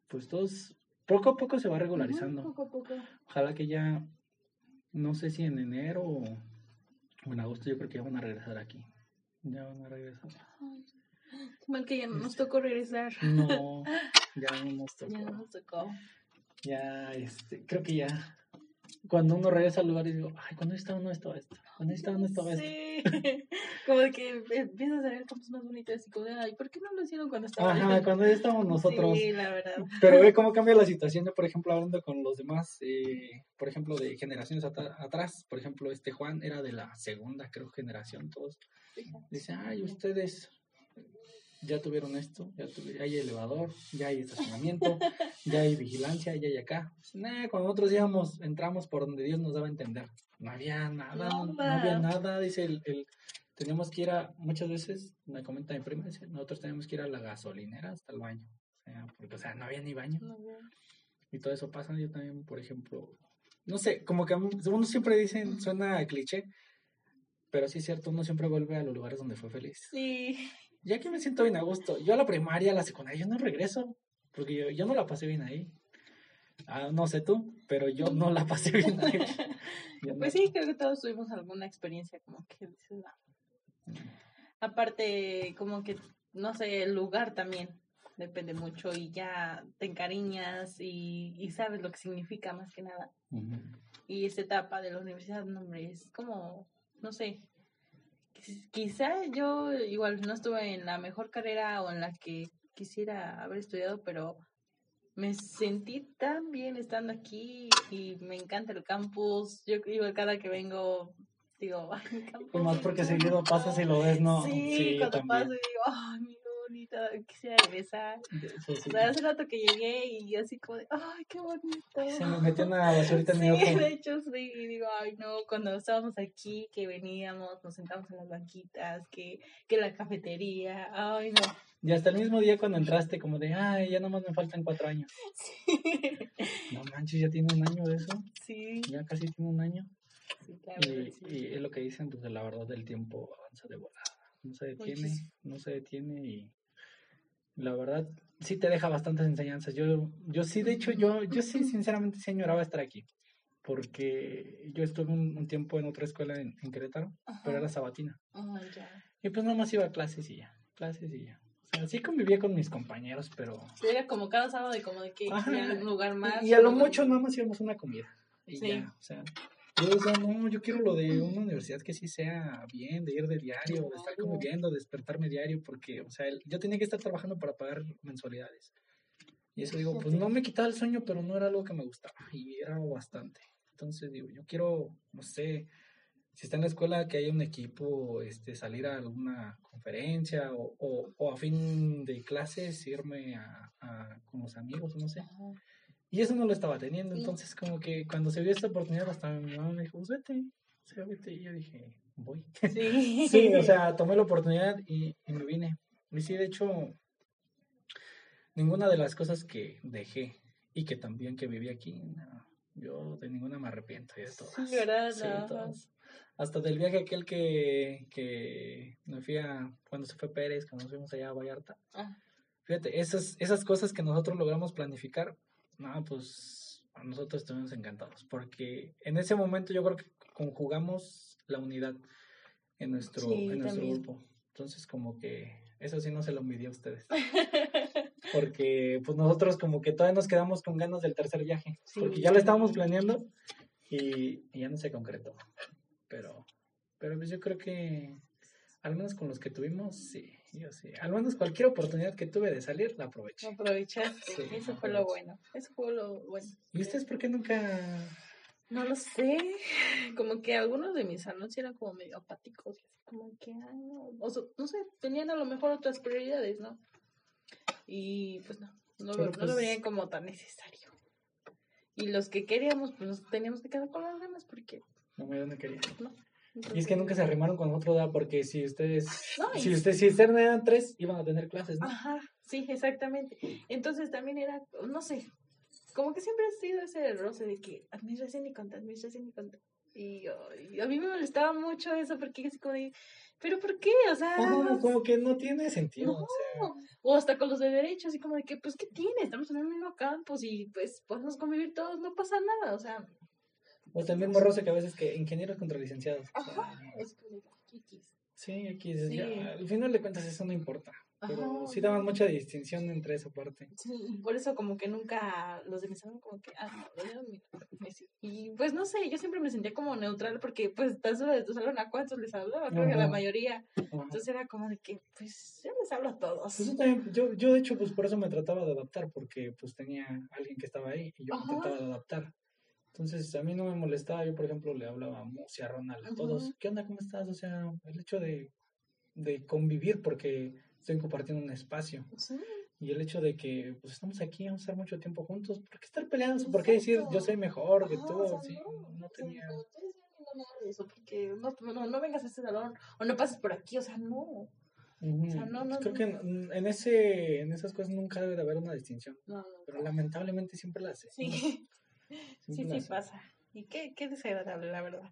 pues todos, poco a poco se va regularizando. poco a poco. Ojalá que ya, no sé si en enero o, en agosto, yo creo que ya van a regresar aquí. Ya van a regresar. mal que ya no nos este, tocó regresar. No, ya no nos tocó. Ya no nos tocó. Ya, este, creo que ya cuando uno regresa al lugar y digo, ay, cuando estaba no estaba esto, cuando estaba no estaba esto. Sí, como que empiezas a ver cosas más bonitas y como ay, ¿por qué no lo hicieron cuando estaba Ajá, cuando ya estábamos nosotros. Sí, la verdad. Pero ve cómo cambia la situación, yo, por ejemplo, hablando con los demás, eh, por ejemplo, de generaciones atrás, por ejemplo, este Juan era de la segunda, creo, generación, todos. Dice, ay, ustedes ya tuvieron esto, ya, hay elevador, ya hay estacionamiento, ya hay vigilancia, ya hay acá. cuando nosotros íbamos, entramos por donde Dios nos daba a entender. No había nada, no, había nada, dice el, el, teníamos que ir a, muchas veces, me comenta mi prima, dice, nosotros teníamos que ir a la gasolinera hasta el baño. O sea, porque, o sea, no había ni baño. y todo eso pasa, yo también, por ejemplo, no sé, como que uno siempre dicen, suena cliché, pero sí es cierto, uno siempre vuelve a los lugares donde fue feliz. Sí ya que me siento bien a gusto. Yo a la primaria, a la secundaria, yo no regreso, porque yo, yo no la pasé bien ahí. Ah, no sé tú, pero yo no la pasé bien ahí. pues sí, creo que todos tuvimos alguna experiencia como que mm. Aparte, como que, no sé, el lugar también depende mucho y ya te encariñas y, y sabes lo que significa más que nada. Y esa etapa de la universidad, no, hombre, es como, no sé, quizá yo igual no estuve en la mejor carrera o en la que quisiera haber estudiado, pero me sentí tan bien estando aquí y me encanta el campus. Yo igual cada que vengo digo, ay, mi campus. Más porque seguido pasas y lo ves, ¿no? Sí, cuando paso digo, ay, mi bonita, quisiera regresar. hace rato que llegué y así como de, ay, qué bonito. Se me metió una basurita en mi ojo. Sí, de hecho sí, y digo, ay, no, cuando estábamos aquí, que veníamos, nos sentamos en las banquitas, que, que la cafetería, ay, no. Y hasta el mismo día cuando entraste, como de, ay, ya nomás me faltan cuatro años. Sí. No manches, ya tiene un año de eso. Sí. Ya casi tiene un año. Sí, claro. Y, y es lo que dicen, pues la verdad del tiempo avanza de volada no se detiene, no se detiene y la verdad sí te deja bastantes enseñanzas. Yo, yo sí, de hecho, yo, yo sí, sinceramente, sí añoraba estar aquí, porque yo estuve un, tiempo en otra escuela en, Querétaro, pero era sabatina. Y pues nada más iba a clases y ya, clases y ya. O sea, sí convivía con mis compañeros, pero... Sí, era como cada sábado y como de que un lugar más. Y, a lo mucho nada más íbamos una comida. Y ya, o sea, yo decía, no, yo quiero lo de una universidad que sí sea bien, de ir de diario, de estar conviviendo, despertarme diario, porque, o sea, yo tenía que estar trabajando para pagar mensualidades. Y eso digo, pues no me quitaba el sueño, pero no era algo que me gustaba, y era bastante. Entonces digo, yo quiero, no sé, si está en la escuela que haya un equipo, este, salir a alguna conferencia o, o, a fin de clases irme a, a, con los amigos, no sé. Y eso no lo estaba teniendo, entonces como que cuando se vio esta oportunidad hasta mi mamá me dijo, pues vete, o sea, vete. Y yo dije, voy. Sí. sí, o sea, tomé la oportunidad y, y me vine. Y sí, de hecho, ninguna de las cosas que dejé y que también que viví aquí, no, yo de ninguna me arrepiento y de todas. Sí, ¿verdad? Sí, No. todas. Hasta del viaje aquel que, que me fui a, cuando se fue Pérez, cuando nos fuimos allá a Vallarta. Ah. Fíjate, esas, esas cosas que nosotros logramos planificar, no, pues a nosotros estuvimos encantados, porque en ese momento yo creo que conjugamos la unidad en nuestro, Sí, en nuestro grupo. Entonces como que eso sí no se lo envidié a ustedes, porque pues nosotros como que todavía nos quedamos con ganas del tercer viaje, Sí. porque ya lo estábamos planeando y, y ya no se concretó. Pero, pero pues yo creo que al menos con los que tuvimos, sí, yo sí. Al menos cualquier oportunidad que tuve de salir, la aproveché. Aprovechaste. Sí, Eso fue lo bueno. Eso fue lo bueno. ¿Y ustedes por qué nunca...? No lo sé. Como que algunos de mis sí eran como medio apáticos. Como que, ay, no. O sea, no sé, tenían a lo mejor otras prioridades, ¿no? Y pues no. No, lo- Pero, no lo pues- veían como tan necesario. Y los que queríamos, pues nos teníamos que quedar con las ganas porque, No, yo no quería. ¿no? Y es que nunca se arrimaron con nosotros, ¿verdad? Porque si ustedes... No, y- Si ustedes, si ustedes eran tres, iban a tener clases, ¿no? Ajá, sí, exactamente. Entonces también era, no sé, como que siempre ha sido ese roce de que administración y conta, administración y conta. Y, ay, a mí me molestaba mucho eso porque es como de, ¿pero por qué? O sea, como que no tiene sentido. No. o sea, o hasta con los de derecho, así como de que, pues, ¿qué tiene? Estamos en el mismo campus y pues podemos convivir todos, no pasa nada, o sea, o mismo roce que a veces que ingenieros contra licenciados. o sea, ajá, es como de, X. Sí, ya, al final de cuentas eso no importa. Pero Ajá, sí daban mucha distinción entre esa parte. Sí, y por eso como que nunca los de mi salón como que, ah, no. Y pues no sé, yo siempre me sentía como neutral porque pues estás solo de tu salón a cuántos les hablaba, creo que a la mayoría. Ajá. Entonces era como de que, pues, yo les hablo a todos. Pues yo también, yo, yo de hecho, pues por eso me trataba de adaptar, porque pues tenía alguien que estaba ahí y yo Ajá. de adaptar. Entonces a mí no me molestaba, yo por ejemplo le hablaba a Musi, a Ronald, a todos. ¿qué onda? ¿Cómo estás? O sea, el hecho de, de convivir, porque estoy compartiendo un espacio. Sí, Y el hecho de que pues estamos aquí, vamos a estar mucho tiempo juntos, ¿por qué estar peleando? ¿Por qué decir yo soy mejor que tú? o sea, Sí, no, no o sea, tenía... eres bien, no me hables, o porque no, no, no vengas a este salón, o no pases por aquí, o sea, no. Ujú. sea, no, no, Creo no. que en, en ese, en esas cosas nunca debe de haber una distinción, No, no, pero lamentablemente siempre la hace. Sí, sí, sí pasa. Y qué, qué desagradable, la verdad.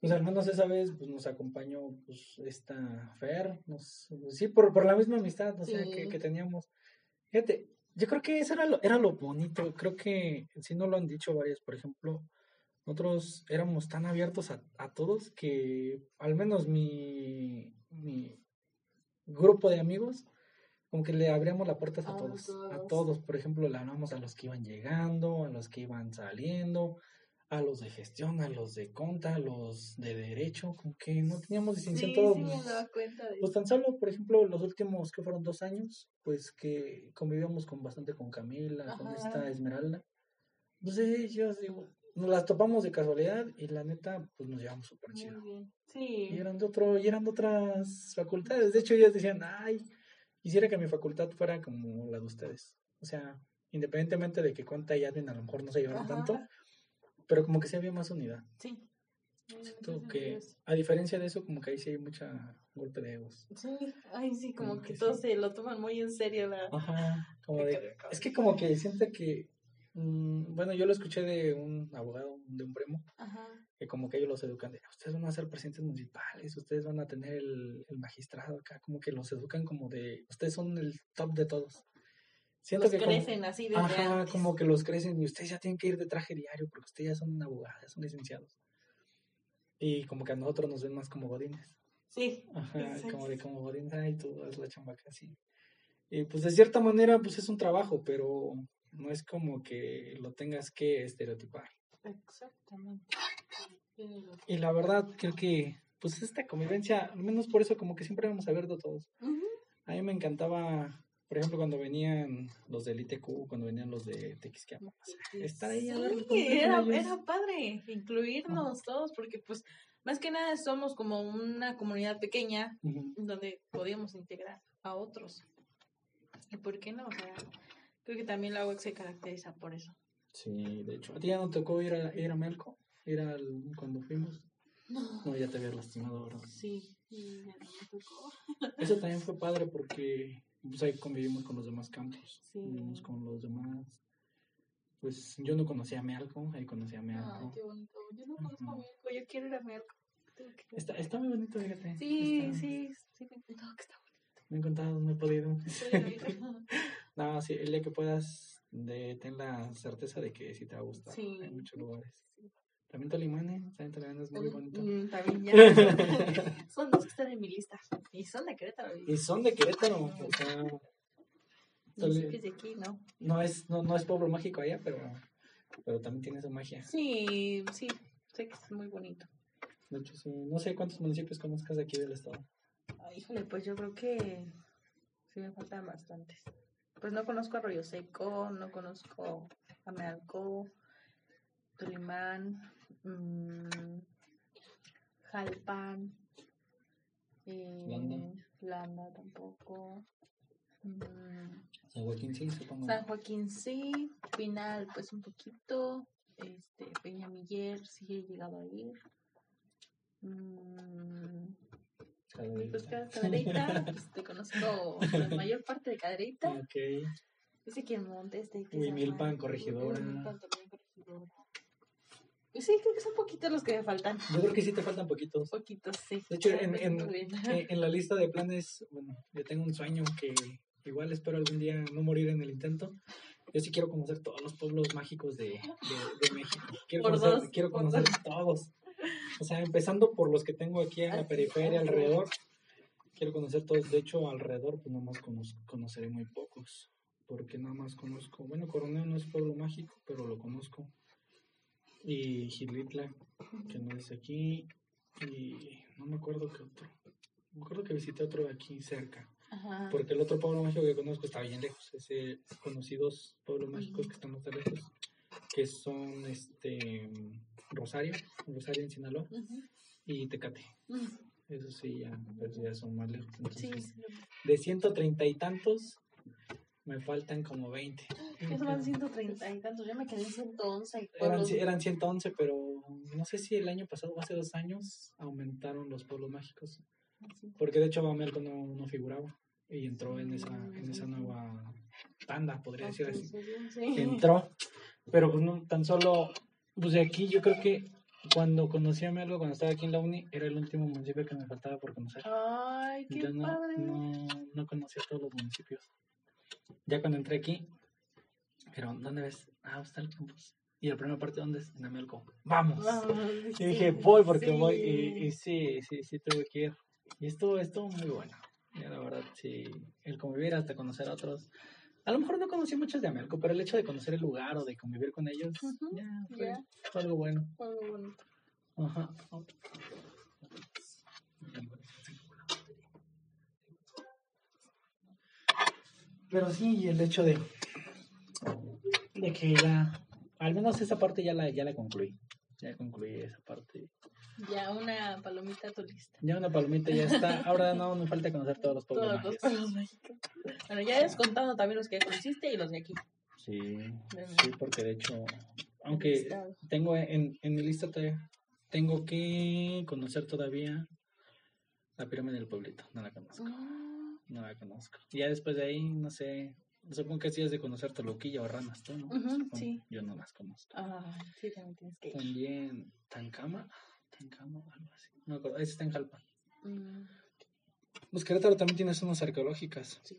Pues al menos esa vez pues, nos acompañó pues, esta Fer, nos, pues, sí, por, por la misma amistad o sea, que, que teníamos. Fíjate, yo creo que eso era lo, era lo bonito, creo que si no lo han dicho varias, por ejemplo, nosotros éramos tan abiertos a, a todos que al menos mi, mi grupo de amigos, como que le abríamos las puertas a A todos, a todos. todos, por ejemplo, le hablamos a los que iban llegando, a los que iban saliendo, a los de gestión, a los de conta, a los de derecho, como que no teníamos distinción Sí, todos. sí, me pues, daba cuenta de pues tan solo, por ejemplo, los últimos que fueron dos años, pues que convivíamos con bastante con Camila, con Ajá. esta Esmeralda. Entonces ellos, digo, nos las topamos de casualidad y la neta, pues nos llevamos súper chido. Sí. Y eran de otro, y eran de otras facultades. De hecho, ellos decían, ay, quisiera que mi facultad fuera como la de ustedes. O sea, independientemente de que cuenta y admin a lo mejor no se llevaran Ajá. tanto, pero como que sí había más unidad. Sí. Siento que, a diferencia de eso, como que ahí sí hay mucha golpe de egos. Sí, ay, sí, como Como que, que todos sí. se lo toman muy en serio. La... Ajá, como de, es que como que siento que, mm, bueno, yo lo escuché de un abogado, de un primo, Ajá. que como que ellos los educan de, ustedes van a ser presidentes municipales, ustedes van a tener el, el magistrado acá, como que los educan como de, ustedes son el top de todos. Siento Los que como- crecen así desde ajá, antes. como que los crecen y ustedes ya tienen que ir de traje diario porque ustedes ya son abogados, son licenciados. Y como que a nosotros nos ven más como godines. Sí. Ajá, como de como godines, ay, tú haz la chamba así. Y pues de cierta manera, pues es un trabajo, pero no es como que lo tengas que estereotipar. Exactamente. Y la verdad, creo que, pues esta convivencia, al menos por eso, como que siempre hemos abierto todos. Ujú. A mí me encantaba, por ejemplo, cuando venían los del ITQ, cuando venían los de Tequisquiapas, estar ahí a Sí, darle con era, padre incluirnos todos porque pues más que nada somos como una comunidad pequeña donde podíamos integrar a otros. ¿Y por qué no? O sea, creo que también la UX se caracteriza por eso. Sí, de hecho. ¿A ti ya no tocó ir a, ir a Melco? ¿Ir al, cuando fuimos? No. No, ya te había lastimado, ¿verdad? Sí, ya no me tocó. Eso también fue padre porque pues ahí convivimos con los demás campos. Sí. Convivimos con los demás. Pues yo no conocía a Melco, ahí conocí a Ay, Melco. qué bonito. Yo no conozco a. Mirko, yo quiero ir a a Está, está muy bonito, fíjate. Sí, Está- sí, sí, me encantó que está Me he encontrado, no he podido. bonito. No, sí, el día que puedas, de, ten la certeza de que sí te va a gustar. Sí. Hay muchos lugares. También Tolimán, ¿eh? También Tolimán es muy bonito. Mm, También ya. son dos que están en mi lista. Y son de Querétaro. Y son de Querétaro, o sea, de aquí, ¿no? no es, no, no es pueblo mágico allá, pero, pero también tiene su magia. Sí, sí. Sé que es muy bonito. De hecho, sí, no sé cuántos municipios conozcas de aquí del estado. Ay, híjole, pues yo creo que sí me faltan bastantes. Pues no conozco Arroyo Seco, no conozco Amealco, Tolimán, mm, Jalpan, eh, Landa. Landa tampoco. mm, San Joaquín sí, supongo. San Joaquín sí, Pinal pues un poquito, este, Peñamiller sí he llegado a ir. Mm, pues Cadereyta. ca- Cadereyta, pues te conozco la mayor parte de Cadereyta. Ok. Dice que en Montes, de Huimilpan, Corregidora. Huimilpan también, Corregidora. Pues sí, creo que son poquitos los que me faltan. Yo creo que sí te faltan poquitos. Poquitos, sí. De hecho, en, en, la lista de planes, bueno, yo tengo un sueño que igual espero algún día no morir en el intento. Yo sí quiero conocer todos los pueblos mágicos de, de, de México. Quiero Por conocer, dos, quiero conocer dos. todos. O sea, empezando por los que tengo aquí en la periferia, alrededor. Quiero conocer todos. De hecho, alrededor, pues nada más conoceré muy pocos. Porque nada más conozco. Bueno, Coronel no es pueblo mágico, pero lo conozco. Y Gilitla, que no es aquí. Y no me acuerdo qué otro. Me acuerdo que visité otro de aquí cerca. Ajá. Porque el otro pueblo mágico que conozco está bien lejos. Ese conocí dos pueblos mágicos que están más lejos. Que son este Rosario, Rosario en Sinaloa, Ujú. y Tecate. Mm, Eso sí, ya, pero ya son más lejos. Entonces, sí. de 130 y tantos, me faltan como 20. Eso van 130 y tantos. Yo me quedé en 111. Eran, eran 111, pero no sé si el año pasado o hace dos años aumentaron los pueblos mágicos. Porque de hecho Bamelco no, no figuraba y entró en esa, en esa nueva tanda, podría decir así. sí. Entró, pero pues no, tan solo, pues de aquí yo creo que cuando conocí a Melco, cuando estaba aquí en la uni, era el último municipio que me faltaba por conocer. Ay, qué no, padre. no, no conocía todos los municipios. Ya cuando entré aquí, pero ¿dónde ves? Ah, está el campus. ¿Y la primera parte dónde es? En Amelco. ¡Vamos! Vamos, Y sí, dije, voy porque sí. voy. Y, y sí, sí, sí tuve que ir. Y estuvo, estuvo muy bueno. La verdad, sí. El convivir hasta conocer a otros. A lo mejor no conocí muchos de Amelco, pero el hecho de conocer el lugar o de convivir con ellos, ya, fue, algo bueno. Fue muy bonito. Ajá. Pero sí, el hecho de, de que ya, al menos esa parte ya la, ya la concluí. Ya concluí esa parte. Ya una palomita a tu lista. Ya una palomita ya está. Ahora no me falta conocer todos los pueblos Todos los mágicos. mágicos. Bueno, ya has contado también los que conociste y los de aquí. Sí, sí, porque de hecho, aunque tengo en, en mi lista todavía, tengo que conocer todavía la pirámide del pueblito. No la conozco. Mm, No la conozco. Y ya después de ahí, no sé. Supongo que sí es de conocer Toluquilla o Ranas, tú, ¿no? Sí. Yo no las conozco. Ah, sí, también tienes que ir. También Tancama. Tancama, algo así. No me acuerdo. Ese está en Jalpa. Mm, Pues Querétaro también tiene zonas arqueológicas. sí.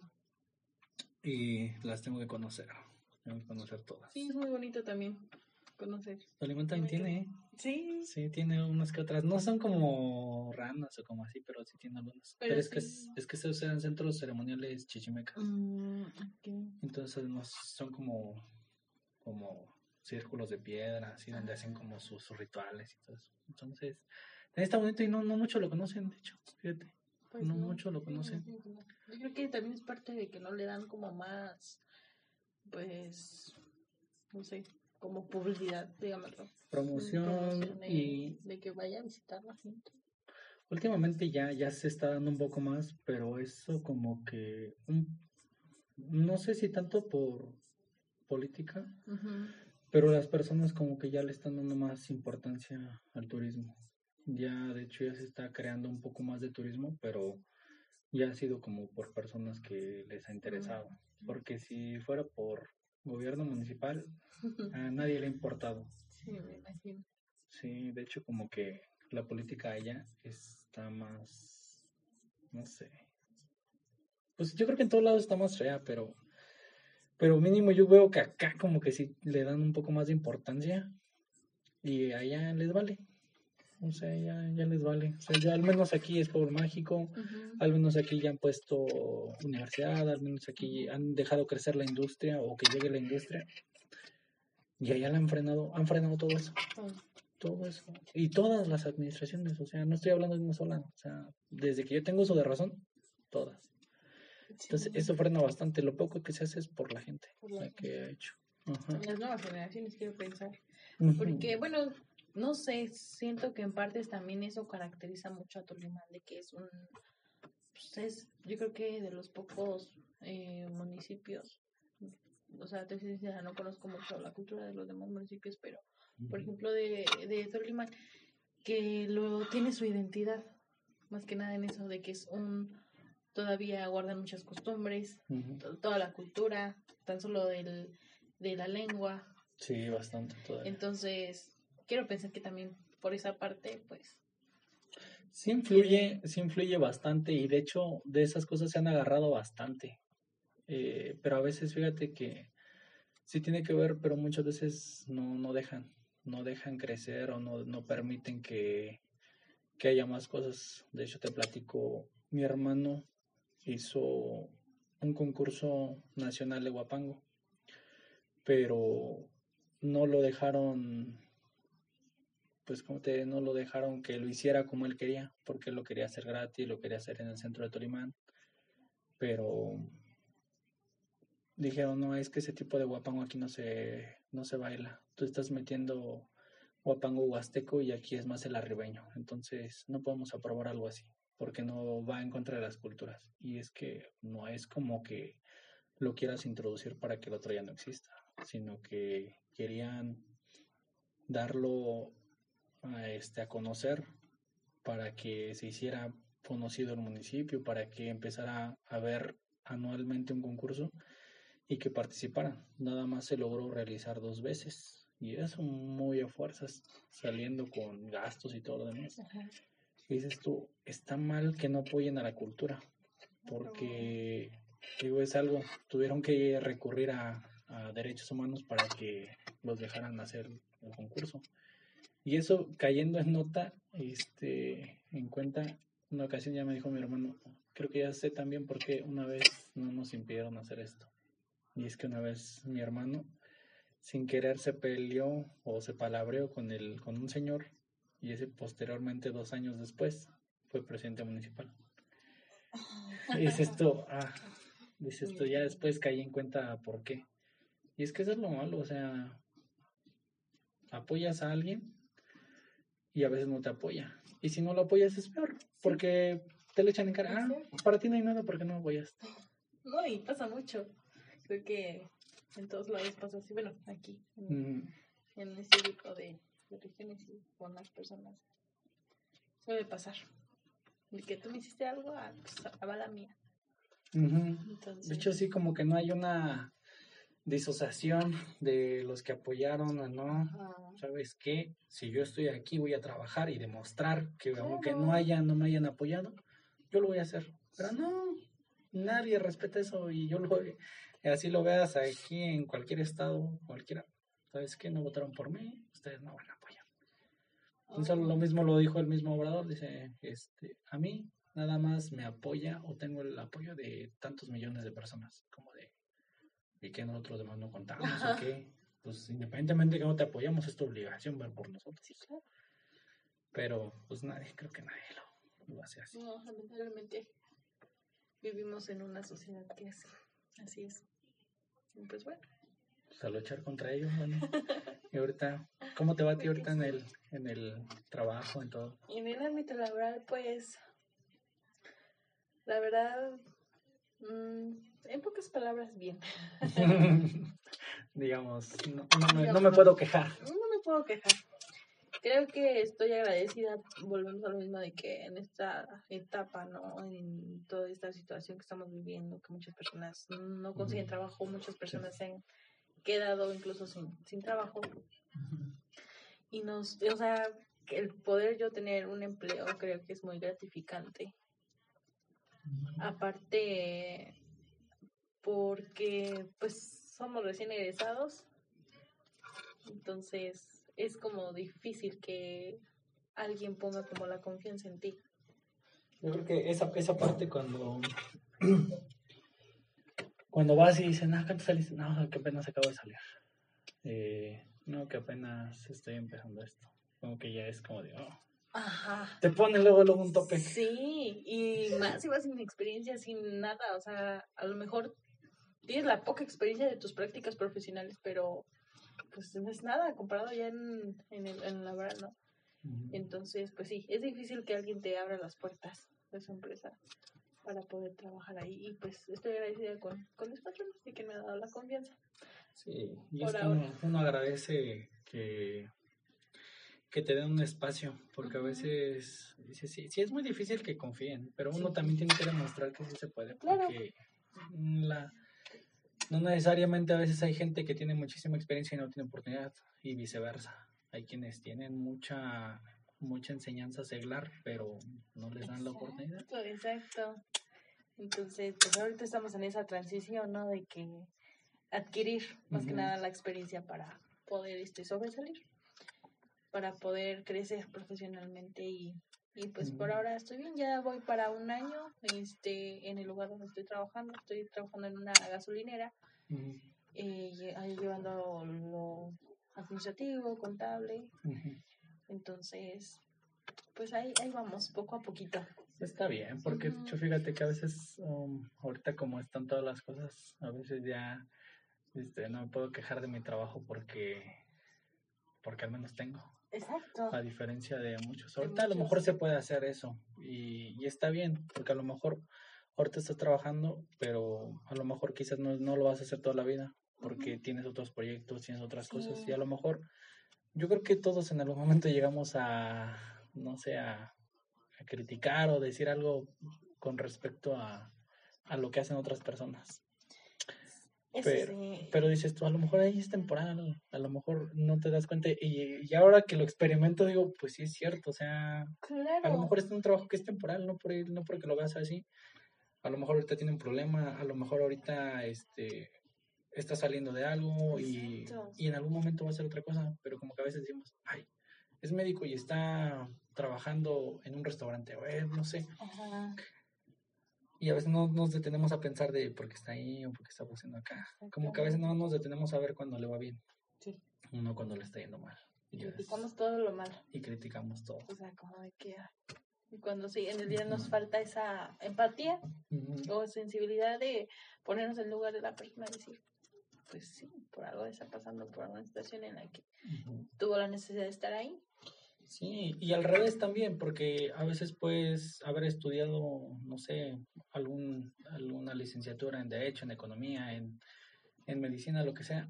Y las tengo que conocer. Tengo que conocer todas. sí, es muy bonito también conocer. Tolimán también tiene, ¿eh? Sí, Sí, tiene unas que otras. No son como ranas o como así, pero sí tiene algunas. Pero, Pero es, que, es, que estos eran centros ceremoniales chichimecas. Mm. Entonces no, son como, como círculos de piedra, así donde hacen como sus, sus rituales y todo eso. Entonces, está bonito y no, no mucho lo conocen, de hecho. Fíjate. Pues No mucho lo conocen. Yo creo que también es parte de que no le dan como más, pues, no sé, como publicidad, digámoslo. Promoción Promoción de- y De que vaya a visitar la gente. últimamente ya, ya se está dando un poco más, pero eso como que, un- no sé si tanto por política. Pero las personas como que ya le están dando más importancia al turismo. Ya, de hecho, ya se está creando un poco más de turismo, pero ya ha sido como por personas que les ha interesado. Porque si fuera por gobierno municipal, a nadie le ha importado. Sí, me imagino. Sí, de hecho como que la política allá está más, no sé. Pues yo creo que en todos lados está más fea, pero, pero mínimo yo veo que acá como que sí le dan un poco más de importancia y allá les vale. O sea, ya, ya les vale. O sea, ya al menos aquí es Pueblo Mágico, al menos aquí ya han puesto universidad, al menos aquí han dejado crecer la industria o que llegue la industria. Y allá la han frenado, han frenado todo eso. Todo eso. Y todas las administraciones, o sea, no estoy hablando de una sola, o sea, desde que yo tengo uso de razón, todas. Entonces, eso frena bastante. Lo poco que se hace es por la gente que ha hecho. Las nuevas generaciones, quiero pensar. Porque, bueno, no sé, siento que en partes también eso caracteriza mucho a Tolimán, de que es un, pues es, yo creo que de los pocos eh, municipios, o sea, te sincera, no conozco mucho la cultura de los demás municipios, pero, por ejemplo, de, de Tolimán, que lo tiene su identidad, más que nada en eso, de que es un, todavía guardan muchas costumbres, toda la cultura, tan solo del, de la lengua. Sí, bastante todavía. Entonces, quiero pensar que también por esa parte, pues... Sí influye, sí influye bastante y de hecho de esas cosas se han agarrado bastante. Eh, pero a veces fíjate que sí tiene que ver, pero muchas veces no, no dejan, no dejan crecer o no, no permiten que, que haya más cosas. De hecho te platico, mi hermano hizo un concurso nacional de guapango, pero no lo dejaron pues como te no lo dejaron que lo hiciera como él quería, porque él lo quería hacer gratis, lo quería hacer en el centro de Tolimán, pero dijeron, no, es que ese tipo de guapango aquí no se, no se baila, tú estás metiendo guapango huasteco y aquí es más el arribeño, entonces no podemos aprobar algo así, porque no va en contra de las culturas, y es que no es como que lo quieras introducir para que el otro ya no exista, sino que querían darlo a, este, a conocer para que se hiciera conocido el municipio, para que empezara a ver anualmente un concurso y que participaran. Nada más se logró realizar dos veces y eso muy a fuerzas, saliendo con gastos y todo lo demás. Dices tú, está mal que no apoyen a la cultura, porque digo, es algo, tuvieron que recurrir a, a derechos humanos para que los dejaran hacer el concurso. Y eso cayendo en nota, este, en cuenta, una ocasión ya me dijo mi hermano, creo que ya sé también por qué una vez no nos impidieron hacer esto. Y es que una vez mi hermano, sin querer, se peleó o se palabreó con, el, con un señor y ese posteriormente, dos años después, fue presidente municipal. Dice esto, ah, dice esto, ya después caí en cuenta por qué. Y es que eso es lo malo, o sea, apoyas a alguien y a veces no te apoya. Y si no lo apoyas es peor, porque te le echan en cara, ah, para ti no hay nada porque no apoyas. No, y pasa mucho. Creo que en todos lados pasa así. Bueno, aquí, en, este tipo de, regiones y con las personas, suele pasar. El que tú me hiciste algo, ah, pues va la mía. de hecho, sí, como que no hay una disociación de los que apoyaron o no. ¿Sabes qué? Si yo estoy aquí voy a trabajar y demostrar que aunque no haya, no me hayan apoyado, yo lo voy a hacer. Pero no, nadie respeta eso y yo lo así lo veas aquí en cualquier estado, cualquiera. ¿Sabes qué? No votaron por mí, ustedes no van a Entonces lo mismo lo dijo el mismo obrador, dice, este, a mí nada más me apoya o tengo el apoyo de tantos millones de personas, como de y que nosotros demás no contamos o qué. Pues independientemente de que no te apoyamos, es tu obligación ver por nosotros. Pero pues nadie, creo que nadie lo, lo hace así. No, lamentablemente vivimos en una sociedad que es así es. pues bueno. Pues a luchar contra ellos, bueno. y ahorita, ¿cómo te va a ti ahorita en el, en el trabajo, en todo? En el ámbito laboral, pues, la verdad, Mm, en pocas palabras, bien. Digamos, no, no, me, no me puedo quejar. No me puedo quejar. Creo que estoy agradecida, volvemos a lo mismo de que en esta etapa, ¿no? En toda esta situación que estamos viviendo, que muchas personas no consiguen trabajo, muchas personas se han quedado incluso sin, sin trabajo. Y nos, o sea, el poder yo tener un empleo creo que es muy gratificante. Aparte, porque pues somos recién egresados, entonces es como difícil que alguien ponga como la confianza en ti. Yo creo que esa, esa parte cuando cuando vas y dicen, ah, ¿cuánto saliste? No, que apenas acabo de salir. Eh, no, que apenas estoy empezando esto. Como que ya es como de, oh. Ajá. Te ponen luego, luego un tope. Sí, y más si vas sin experiencia, sin nada, o sea, a lo mejor tienes la poca experiencia de tus prácticas profesionales, pero pues no es nada comparado ya en, en el en laboral, ¿no? Ujú. Entonces, pues sí, es difícil que alguien te abra las puertas de su empresa para poder trabajar ahí. Y pues estoy agradecida con, con mis patronos y que me ha dado la confianza. Sí, y Por es que uno, uno agradece que, que te den un espacio, porque a veces dice, sí, sí es muy difícil que confíen, pero uno Sí. también tiene que demostrar que sí se puede, Claro. porque la, no necesariamente a veces hay gente que tiene muchísima experiencia y no tiene oportunidad, y viceversa. Hay quienes tienen mucha mucha enseñanza seglar, pero no les dan la oportunidad. Exacto. Entonces, pues ahorita estamos en esa transición, ¿no? De que adquirir más que nada la experiencia para poder este, sobresalir, para poder crecer profesionalmente y, y pues por ahora estoy bien, ya voy para un año este, en el lugar donde estoy trabajando, estoy trabajando en una gasolinera, Ujú, eh, lle- ahí llevando lo administrativo, contable. Entonces, pues ahí, ahí vamos, poco a poquito. Está bien, porque de hecho, Ujú. fíjate que a veces, um, ahorita como están todas las cosas, a veces ya este, no me puedo quejar de mi trabajo porque, porque al menos tengo, Exacto. a diferencia de muchos. De Ahorita a lo mejor se puede hacer eso y, y está bien, porque a lo mejor ahorita estás trabajando, pero a lo mejor quizás no, no lo vas a hacer toda la vida, porque tienes otros proyectos, tienes otras cosas y a lo mejor yo creo que todos en algún momento llegamos a, no sé, a, a criticar o decir algo con respecto a, a lo que hacen otras personas. Eso Pero, sí. pero dices tú, a lo mejor ahí es temporal, a lo mejor no te das cuenta. Y, y ahora que lo experimento, digo, pues sí es cierto, o sea, a lo mejor es un trabajo que es temporal, no, por, no porque lo hagas así. A lo mejor ahorita tiene un problema, a lo mejor ahorita este, está saliendo de algo y, y en algún momento va a ser otra cosa, pero como que a veces decimos, ay, es médico y está trabajando en un restaurante, o eh, no sé, Ajá. y a veces no nos detenemos a pensar de por qué está ahí o por qué está haciendo acá. Como que a veces no nos detenemos a ver cuando le va bien, Sí. uno cuando le está yendo mal. Y, es- Criticamos todo lo malo. y criticamos todo. O sea, como de que. Y cuando sí, en el día nos falta esa empatía o sensibilidad de ponernos en lugar de la persona y decir, pues sí, por algo está pasando por una situación en la que tuvo la necesidad de estar ahí. Sí, y al revés también, porque a veces puedes haber estudiado, no sé, algún, alguna licenciatura en Derecho, en Economía, en, en Medicina, lo que sea,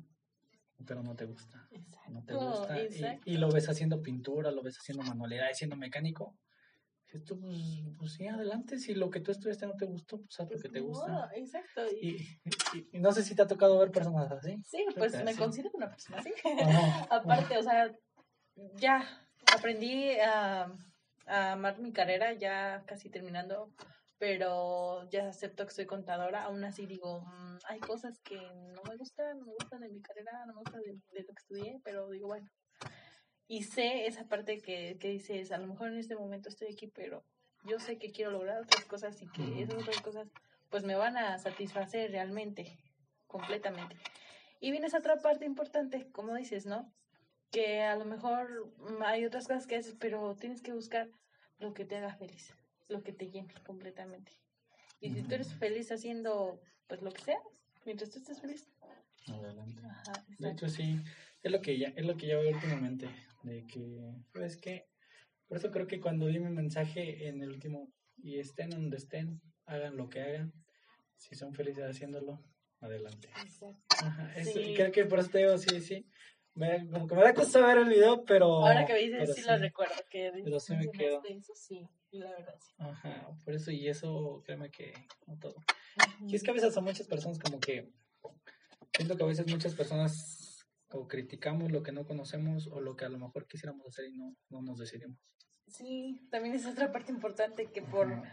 pero no te gusta. No te Exacto, gusta. y- exacto. Y, lo ves haciendo pintura, lo ves haciendo manualidades, siendo mecánico. Tú, pues, pues sí, adelante. Si lo que tú estudiaste no te gustó, pues haz lo Pues que te gusta. Exacto. Y, Y, y- y no sé si te ha tocado ver personas así. sí, pues Ah, me considero una persona así. Aparte, o sea, ya aprendí a, a amar mi carrera, ya casi terminando, pero ya acepto que soy contadora. Aún así digo, mm, hay cosas que no me gustan, no me gustan de mi carrera, no me gustan de, de lo que estudié, pero digo, bueno. Y sé esa parte que, que dices, a lo mejor en este momento estoy aquí, pero yo sé que quiero lograr otras cosas y que esas otras cosas pues me van a satisfacer realmente, completamente. Y viene esa otra parte importante, como dices, ¿no? Que a lo mejor hay otras cosas que haces, pero tienes que buscar lo que te haga feliz, lo que te llene completamente. Y si tú eres feliz haciendo pues lo que sea, mientras tú estés feliz. Adelante. Ajá, De hecho, sí, es lo que ya, es lo que ya veo últimamente, de que, pues que, por eso creo que cuando di mi mensaje en el último, y estén donde estén, hagan lo que hagan, si son felices haciéndolo, adelante. Ajá, Sí. creo que por eso te digo, sí, sí. Me, como que me da cosa ver el video, pero... Ahora que me dices, pero sí, lo recuerdo. Que Pero sí me quedo. Eso sí, la verdad sí. Ajá, por eso, y eso, créeme que, no todo. Ujú. Y es que a veces a muchas personas como que, siento que a veces muchas personas o criticamos lo que no conocemos o lo que a lo mejor quisiéramos hacer y no, no nos decidimos. Sí, también es otra parte importante que por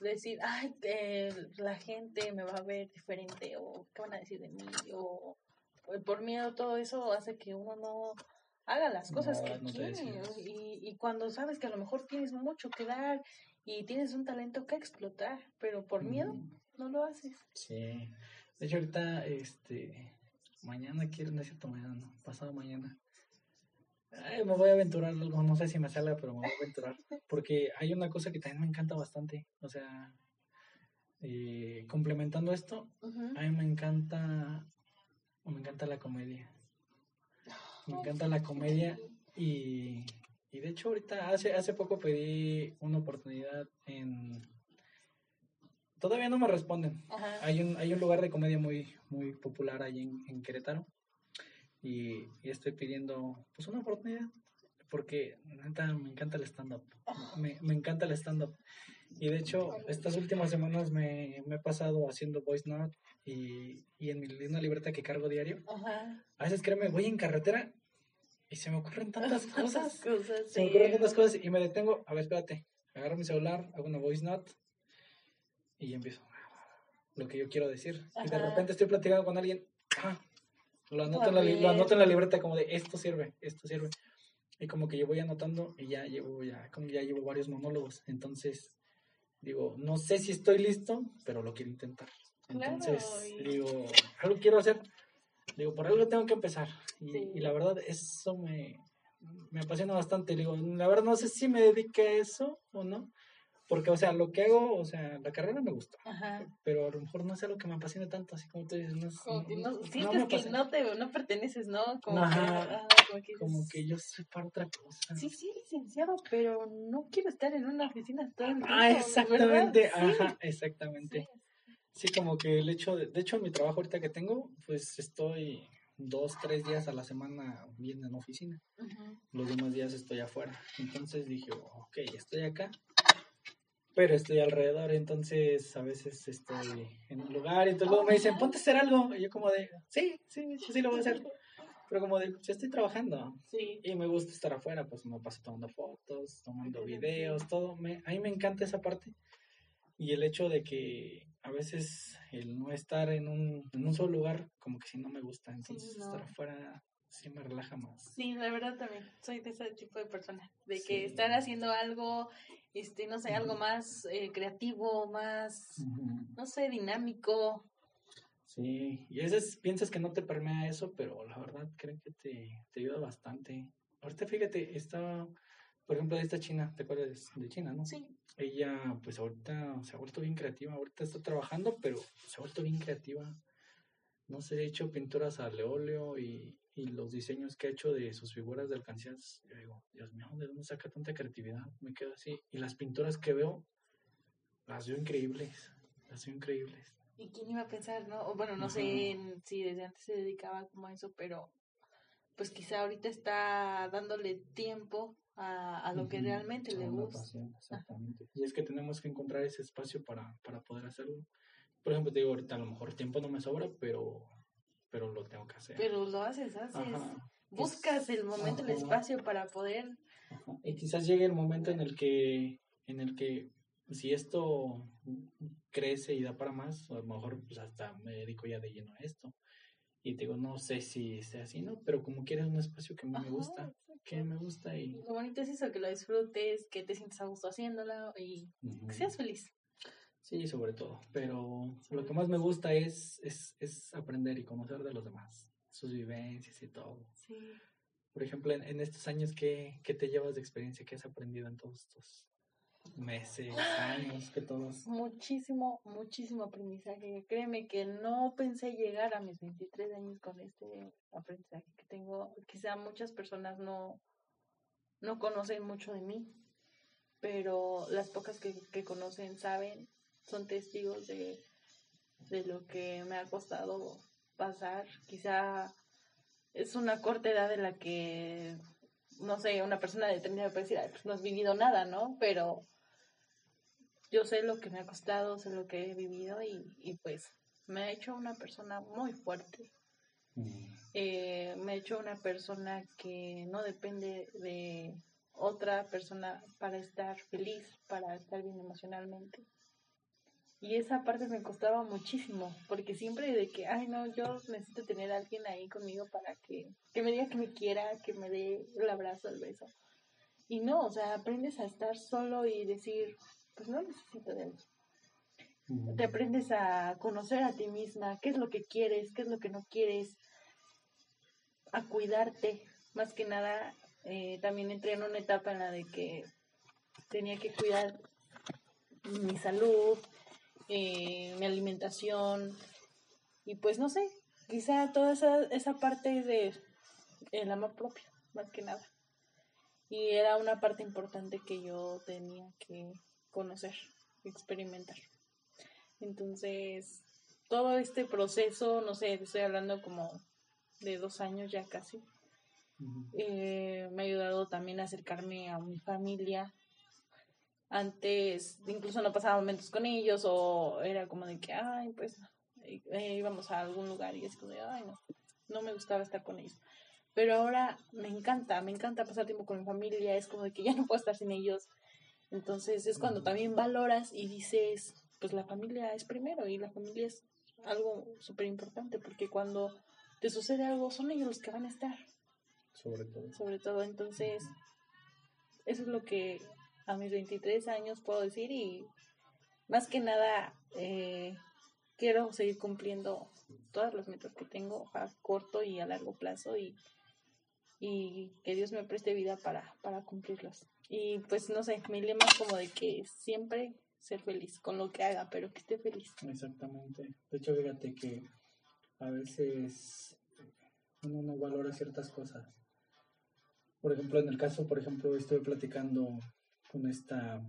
decir, ay, que la gente me va a ver diferente o qué van a decir de mí o, o por miedo todo eso hace que uno no haga las cosas No, que no quiere y, y cuando sabes que a lo mejor tienes mucho que dar y tienes un talento que explotar, pero por miedo no lo haces. Sí. De hecho, ahorita, este, mañana quiero, no es cierto, mañana, no, pasado mañana. Ay, me voy a aventurar algo, no sé si me salga, pero me voy a aventurar. Porque hay una cosa que también me encanta bastante. O sea, eh, complementando esto, a mí me encanta, me encanta la comedia. Me encanta la comedia y, y de hecho ahorita hace, hace poco pedí una oportunidad en... Todavía no me responden. Ajá. Hay un, hay un lugar de comedia muy, muy popular ahí en, en Querétaro y, y estoy pidiendo pues una oportunidad porque neta me encanta el stand-up. Me, me encanta el stand-up. Y de hecho, estas últimas semanas me, me he pasado haciendo voice note y, y en mi, una libreta que cargo diario. Ajá. A veces, créeme, voy en carretera y se me ocurren tantas cosas. cosas, Se me sí. ocurren tantas cosas y me detengo. A ver, espérate. Agarro mi celular, hago una voice note y ya empiezo. Lo que yo quiero decir. Y de Ajá. repente estoy platicando con alguien. ah, lo, anoto en la, lo anoto en la libreta como de esto sirve, esto sirve. Y como que yo voy anotando y ya llevo, ya, como ya llevo varios monólogos. Entonces, digo, no sé si estoy listo, pero lo quiero intentar. Claro, Entonces, y- digo, algo quiero hacer. Digo, por algo tengo que empezar. Y, Sí. y la verdad, eso me, me apasiona bastante. Digo, la verdad, no sé si me dedique a eso o no. Porque, o sea, lo que hago, o sea, la carrera me gusta. Ajá. Pero a lo mejor no es algo que me apasione tanto, así como tú dices. No, Como que no, sientes que apasiona. no te no perteneces, ¿no? Como Ajá. que, ajá, como que, Como dices, que yo soy para otra cosa. Sí, sí, licenciado, pero no quiero estar en una oficina todo el tiempo. Ah, exactamente, ¿verdad? Sí, ajá, exactamente. sí. Sí, como que el hecho de, de hecho, mi trabajo ahorita que tengo, pues estoy dos, tres días a la semana bien en oficina. Ujú. Los demás días estoy afuera. Entonces dije, ok, estoy acá, pero estoy alrededor. Entonces a veces estoy en un lugar y entonces luego me dicen, ponte a hacer algo. Y yo como de, sí, sí, sí, sí lo voy a hacer. Pero como de, yo estoy trabajando. Sí. Y me gusta estar afuera, pues me paso tomando fotos, tomando videos, todo. Me, a mí me encanta esa parte. Y el hecho de que a veces el no estar en un, en un solo lugar, como que si no me gusta. Entonces no. estar afuera sí me relaja más. Sí, la verdad también. Soy de ese tipo de persona. De Sí. que estar haciendo algo, este, no sé, algo más eh, creativo, más, no sé, dinámico. Sí, y a veces piensas que no te permea eso, pero la verdad creo que te, te ayuda bastante. Ahorita fíjate, está, por ejemplo, esta China, ¿te acuerdas de China, no? Sí. Ella, pues ahorita se ha vuelto bien creativa, ahorita está trabajando, pero se ha vuelto bien creativa. No sé, ha hecho pinturas al óleo y, y los diseños que ha hecho de sus figuras de alcancías. Yo digo, Dios mío, ¿de dónde saca tanta creatividad? Me quedo así. Y las pinturas que veo, las veo increíbles, las veo increíbles. ¿Y quién iba a pensar, no? O bueno, no Ajá. sé en- si desde antes se dedicaba como a eso, pero pues quizá ahorita está dándole tiempo a, a lo que realmente a le gusta. pasión, exactamente. Y es que tenemos que encontrar ese espacio para, para poder hacerlo. Por ejemplo, te digo, ahorita a lo mejor tiempo no me sobra, pero, pero lo tengo que hacer. Pero lo haces, haces. Ajá, Buscas el momento, el ajá. espacio para poder. ajá. Y quizás llegue el momento en el que, en el que si esto crece y da para más, a lo mejor pues hasta me dedico ya de lleno a esto. Y te digo, no sé si sea así, ¿no? Pero como quieres un espacio que me gusta, que me gusta y... Lo bonito es eso, que lo disfrutes, que te sientas a gusto haciéndolo y que seas feliz. Sí, sobre todo. Pero lo que más me gusta es, es, es aprender y conocer de los demás, sus vivencias y todo. Sí. Por ejemplo, en, en estos años, ¿qué, ¿qué te llevas de experiencia? ¿Qué has aprendido en todos estos meses, años, que todos? Muchísimo, muchísimo aprendizaje. Créeme que no pensé llegar a mis 23 años con este aprendizaje que tengo. Quizá muchas personas no, no conocen mucho de mí, pero las pocas que, que conocen saben, son testigos de, de lo que me ha costado pasar. Quizá es una corta edad en la que, no sé, una persona de 30 puede decir, pues no has vivido nada, ¿no? Pero yo sé lo que me ha costado, sé lo que he vivido y, y pues me ha hecho una persona muy fuerte. Eh, me ha hecho una persona que no depende de otra persona para estar feliz, para estar bien emocionalmente. Y esa parte me costaba muchísimo, porque siempre de que, ay no, yo necesito tener a alguien ahí conmigo para que, que me diga que me quiera, que me dé el abrazo, el beso. Y no, o sea, aprendes a estar solo y decir, pues no necesito de él. Te aprendes a conocer a ti misma, qué es lo que quieres, qué es lo que no quieres, a cuidarte. Más que nada, eh, también entré en una etapa en la de que tenía que cuidar mi salud, eh, mi alimentación y pues no sé, quizá toda esa, esa parte de el amor propio, más que nada. Y era una parte importante que yo tenía que conocer, experimentar. Entonces, todo este proceso, no sé, estoy hablando como de dos años ya casi, eh, me ha ayudado también a acercarme a mi familia. Antes incluso no pasaba momentos con ellos o era como de que, ay, pues eh, íbamos a algún lugar y es como de, ay, no, no me gustaba estar con ellos. Pero ahora me encanta, me encanta pasar tiempo con mi familia, es como de que ya no puedo estar sin ellos. Entonces es cuando también valoras y dices, pues la familia es primero y la familia es algo súper importante porque cuando te sucede algo son ellos los que van a estar. Sobre todo. Sobre todo, entonces, eso es lo que a mis 23 años puedo decir y más que nada eh, quiero seguir cumpliendo todas las metas que tengo a corto y a largo plazo y, y que Dios me preste vida para, para cumplirlas. Y pues no sé, mi lema es como de que siempre ser feliz con lo que haga, pero que esté feliz. Exactamente. De hecho, fíjate que a veces uno no valora ciertas cosas por ejemplo, en el caso, por ejemplo, estuve platicando con esta,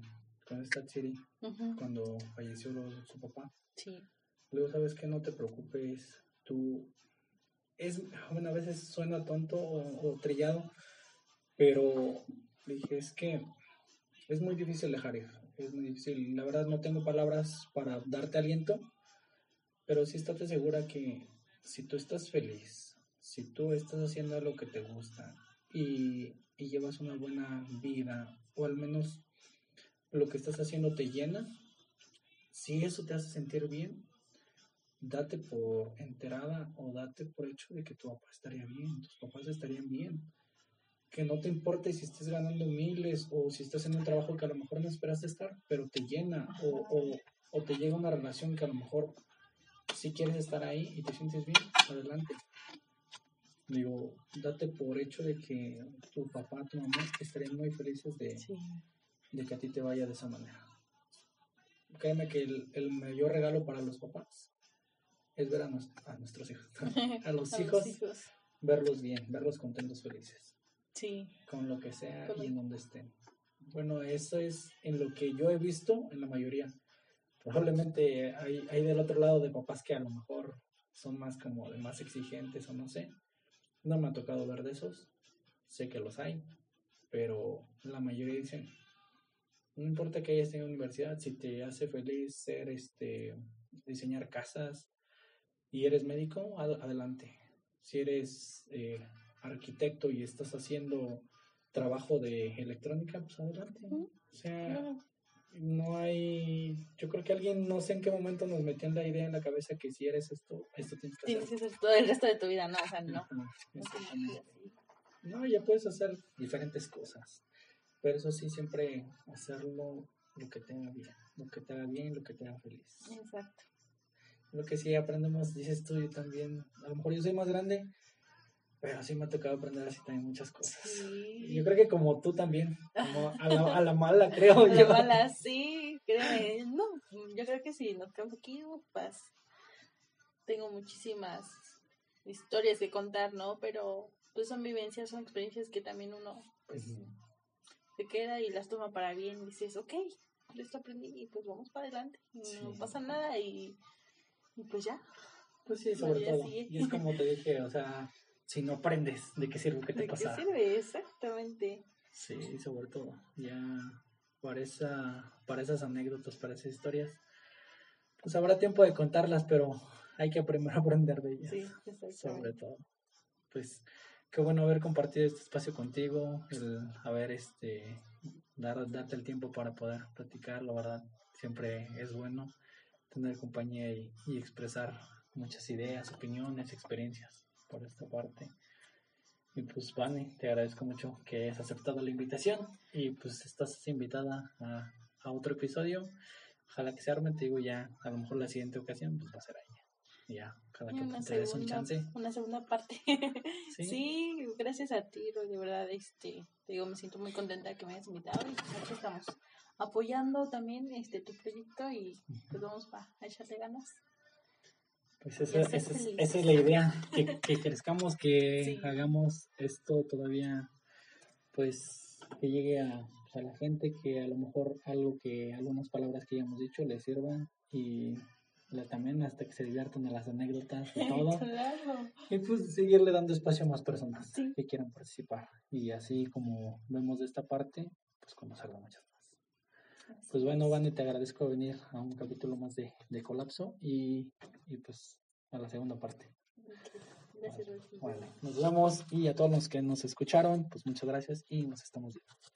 con esta Chiri cuando falleció su papá. Sí. Luego, ¿sabes que No te preocupes, tú... Es, bueno, a veces suena tonto o, trillado, pero dije, es que es muy difícil dejar ir, es muy difícil. La verdad no tengo palabras para darte aliento, pero sí estate segura que si tú estás feliz, si tú estás haciendo lo que te gusta, y, llevas una buena vida, o al menos lo que estás haciendo te llena, si eso te hace sentir bien, date por enterada o date por hecho de que tu papá estaría bien, tus papás estarían bien. Que no te importe si estés ganando miles o si estás en un trabajo que a lo mejor no esperaste estar, pero te llena o, o, o te llega una relación que a lo mejor si quieres estar ahí y te sientes bien, adelante. Digo, date por hecho de que tu papá, tu mamá estarían muy felices de, de que a ti te vaya de esa manera. Créeme que el, mayor regalo para los papás es ver a, nuestros hijos, a los, hijos, verlos bien, verlos contentos, felices. Sí. Con lo que sea y en donde estén. Bueno, eso es en lo que yo he visto en la mayoría. Probablemente hay, hay del otro lado de papás que a lo mejor son más como de más exigentes o no sé. No me ha tocado ver de esos. Sé que los hay, pero la mayoría dicen, no importa que hayas tenido universidad, si te hace feliz ser este diseñar casas y eres médico, adelante. Si eres eh, arquitecto y estás haciendo trabajo de electrónica, pues adelante. O sea, no hay, yo creo que alguien, no sé en qué momento nos metió la idea en la cabeza que si eres esto, esto tienes que hacer. Tienes todo el resto de tu vida, no, o sea, no. No, ya puedes hacer diferentes cosas, pero eso sí, siempre hacerlo lo que te haga bien, lo que te haga bien, lo que te haga feliz. Exacto. Lo que sí aprendemos, dices tú, yo también, a lo mejor yo soy más grande, pero sí me ha tocado aprender así también muchas cosas. Yo creo que como tú también, como a la, a la mala, creo yo. A la mala, sí, créeme. No, yo creo que sí, nos quedamos aquí, pues tengo muchísimas historias que contar, ¿no? Pero pues son vivencias, son experiencias que también uno pues se queda y las toma para bien y dices, ok, esto aprendí y pues vamos para adelante, no pasa nada y Y pues ya. Pues sí, sobre todo. Y es como te dije, o sea, si no aprendes, ¿de qué sirve que te pasa? ¿De qué sirve? Exactamente. Sí, sobre todo. Ya para, esa, para esas anécdotas, para esas historias, pues habrá tiempo de contarlas, pero hay que primero aprender de ellas. Sí, sobre todo. Pues qué bueno haber compartido este espacio contigo, el haber este dar, darte el tiempo para poder platicar, la verdad, siempre es bueno tener compañía y, y expresar muchas ideas, opiniones, experiencias por esta parte. Y pues, Vane, te agradezco mucho que hayas aceptado la invitación y pues estás invitada a, a otro episodio. Ojalá que se arme, te digo ya, a lo mejor la siguiente ocasión pues va a ser ahí. Ya, cada que te des un chance. Una segunda parte. ¿Sí? gracias a ti, de verdad, este, te digo, me siento muy contenta de que me hayas invitado y pues estamos apoyando también este tu proyecto y pues vamos a echarle ganas. Pues esa, esa, es, esa es, la idea, que, que crezcamos, que hagamos esto todavía, pues que llegue a, a, la gente, que a lo mejor algo que, algunas palabras que ya hemos dicho les sirvan y también hasta que se diviertan a las anécdotas y todo. Y pues seguirle dando espacio a más personas que quieran participar. Y así como vemos de esta parte, pues conocerlo muchas. Pues bueno, Vane, te agradezco venir a un capítulo más de, de Colapso y, y, pues a la segunda parte. Gracias, bueno, nos vemos y a todos los que nos escucharon, pues muchas gracias y nos estamos viendo.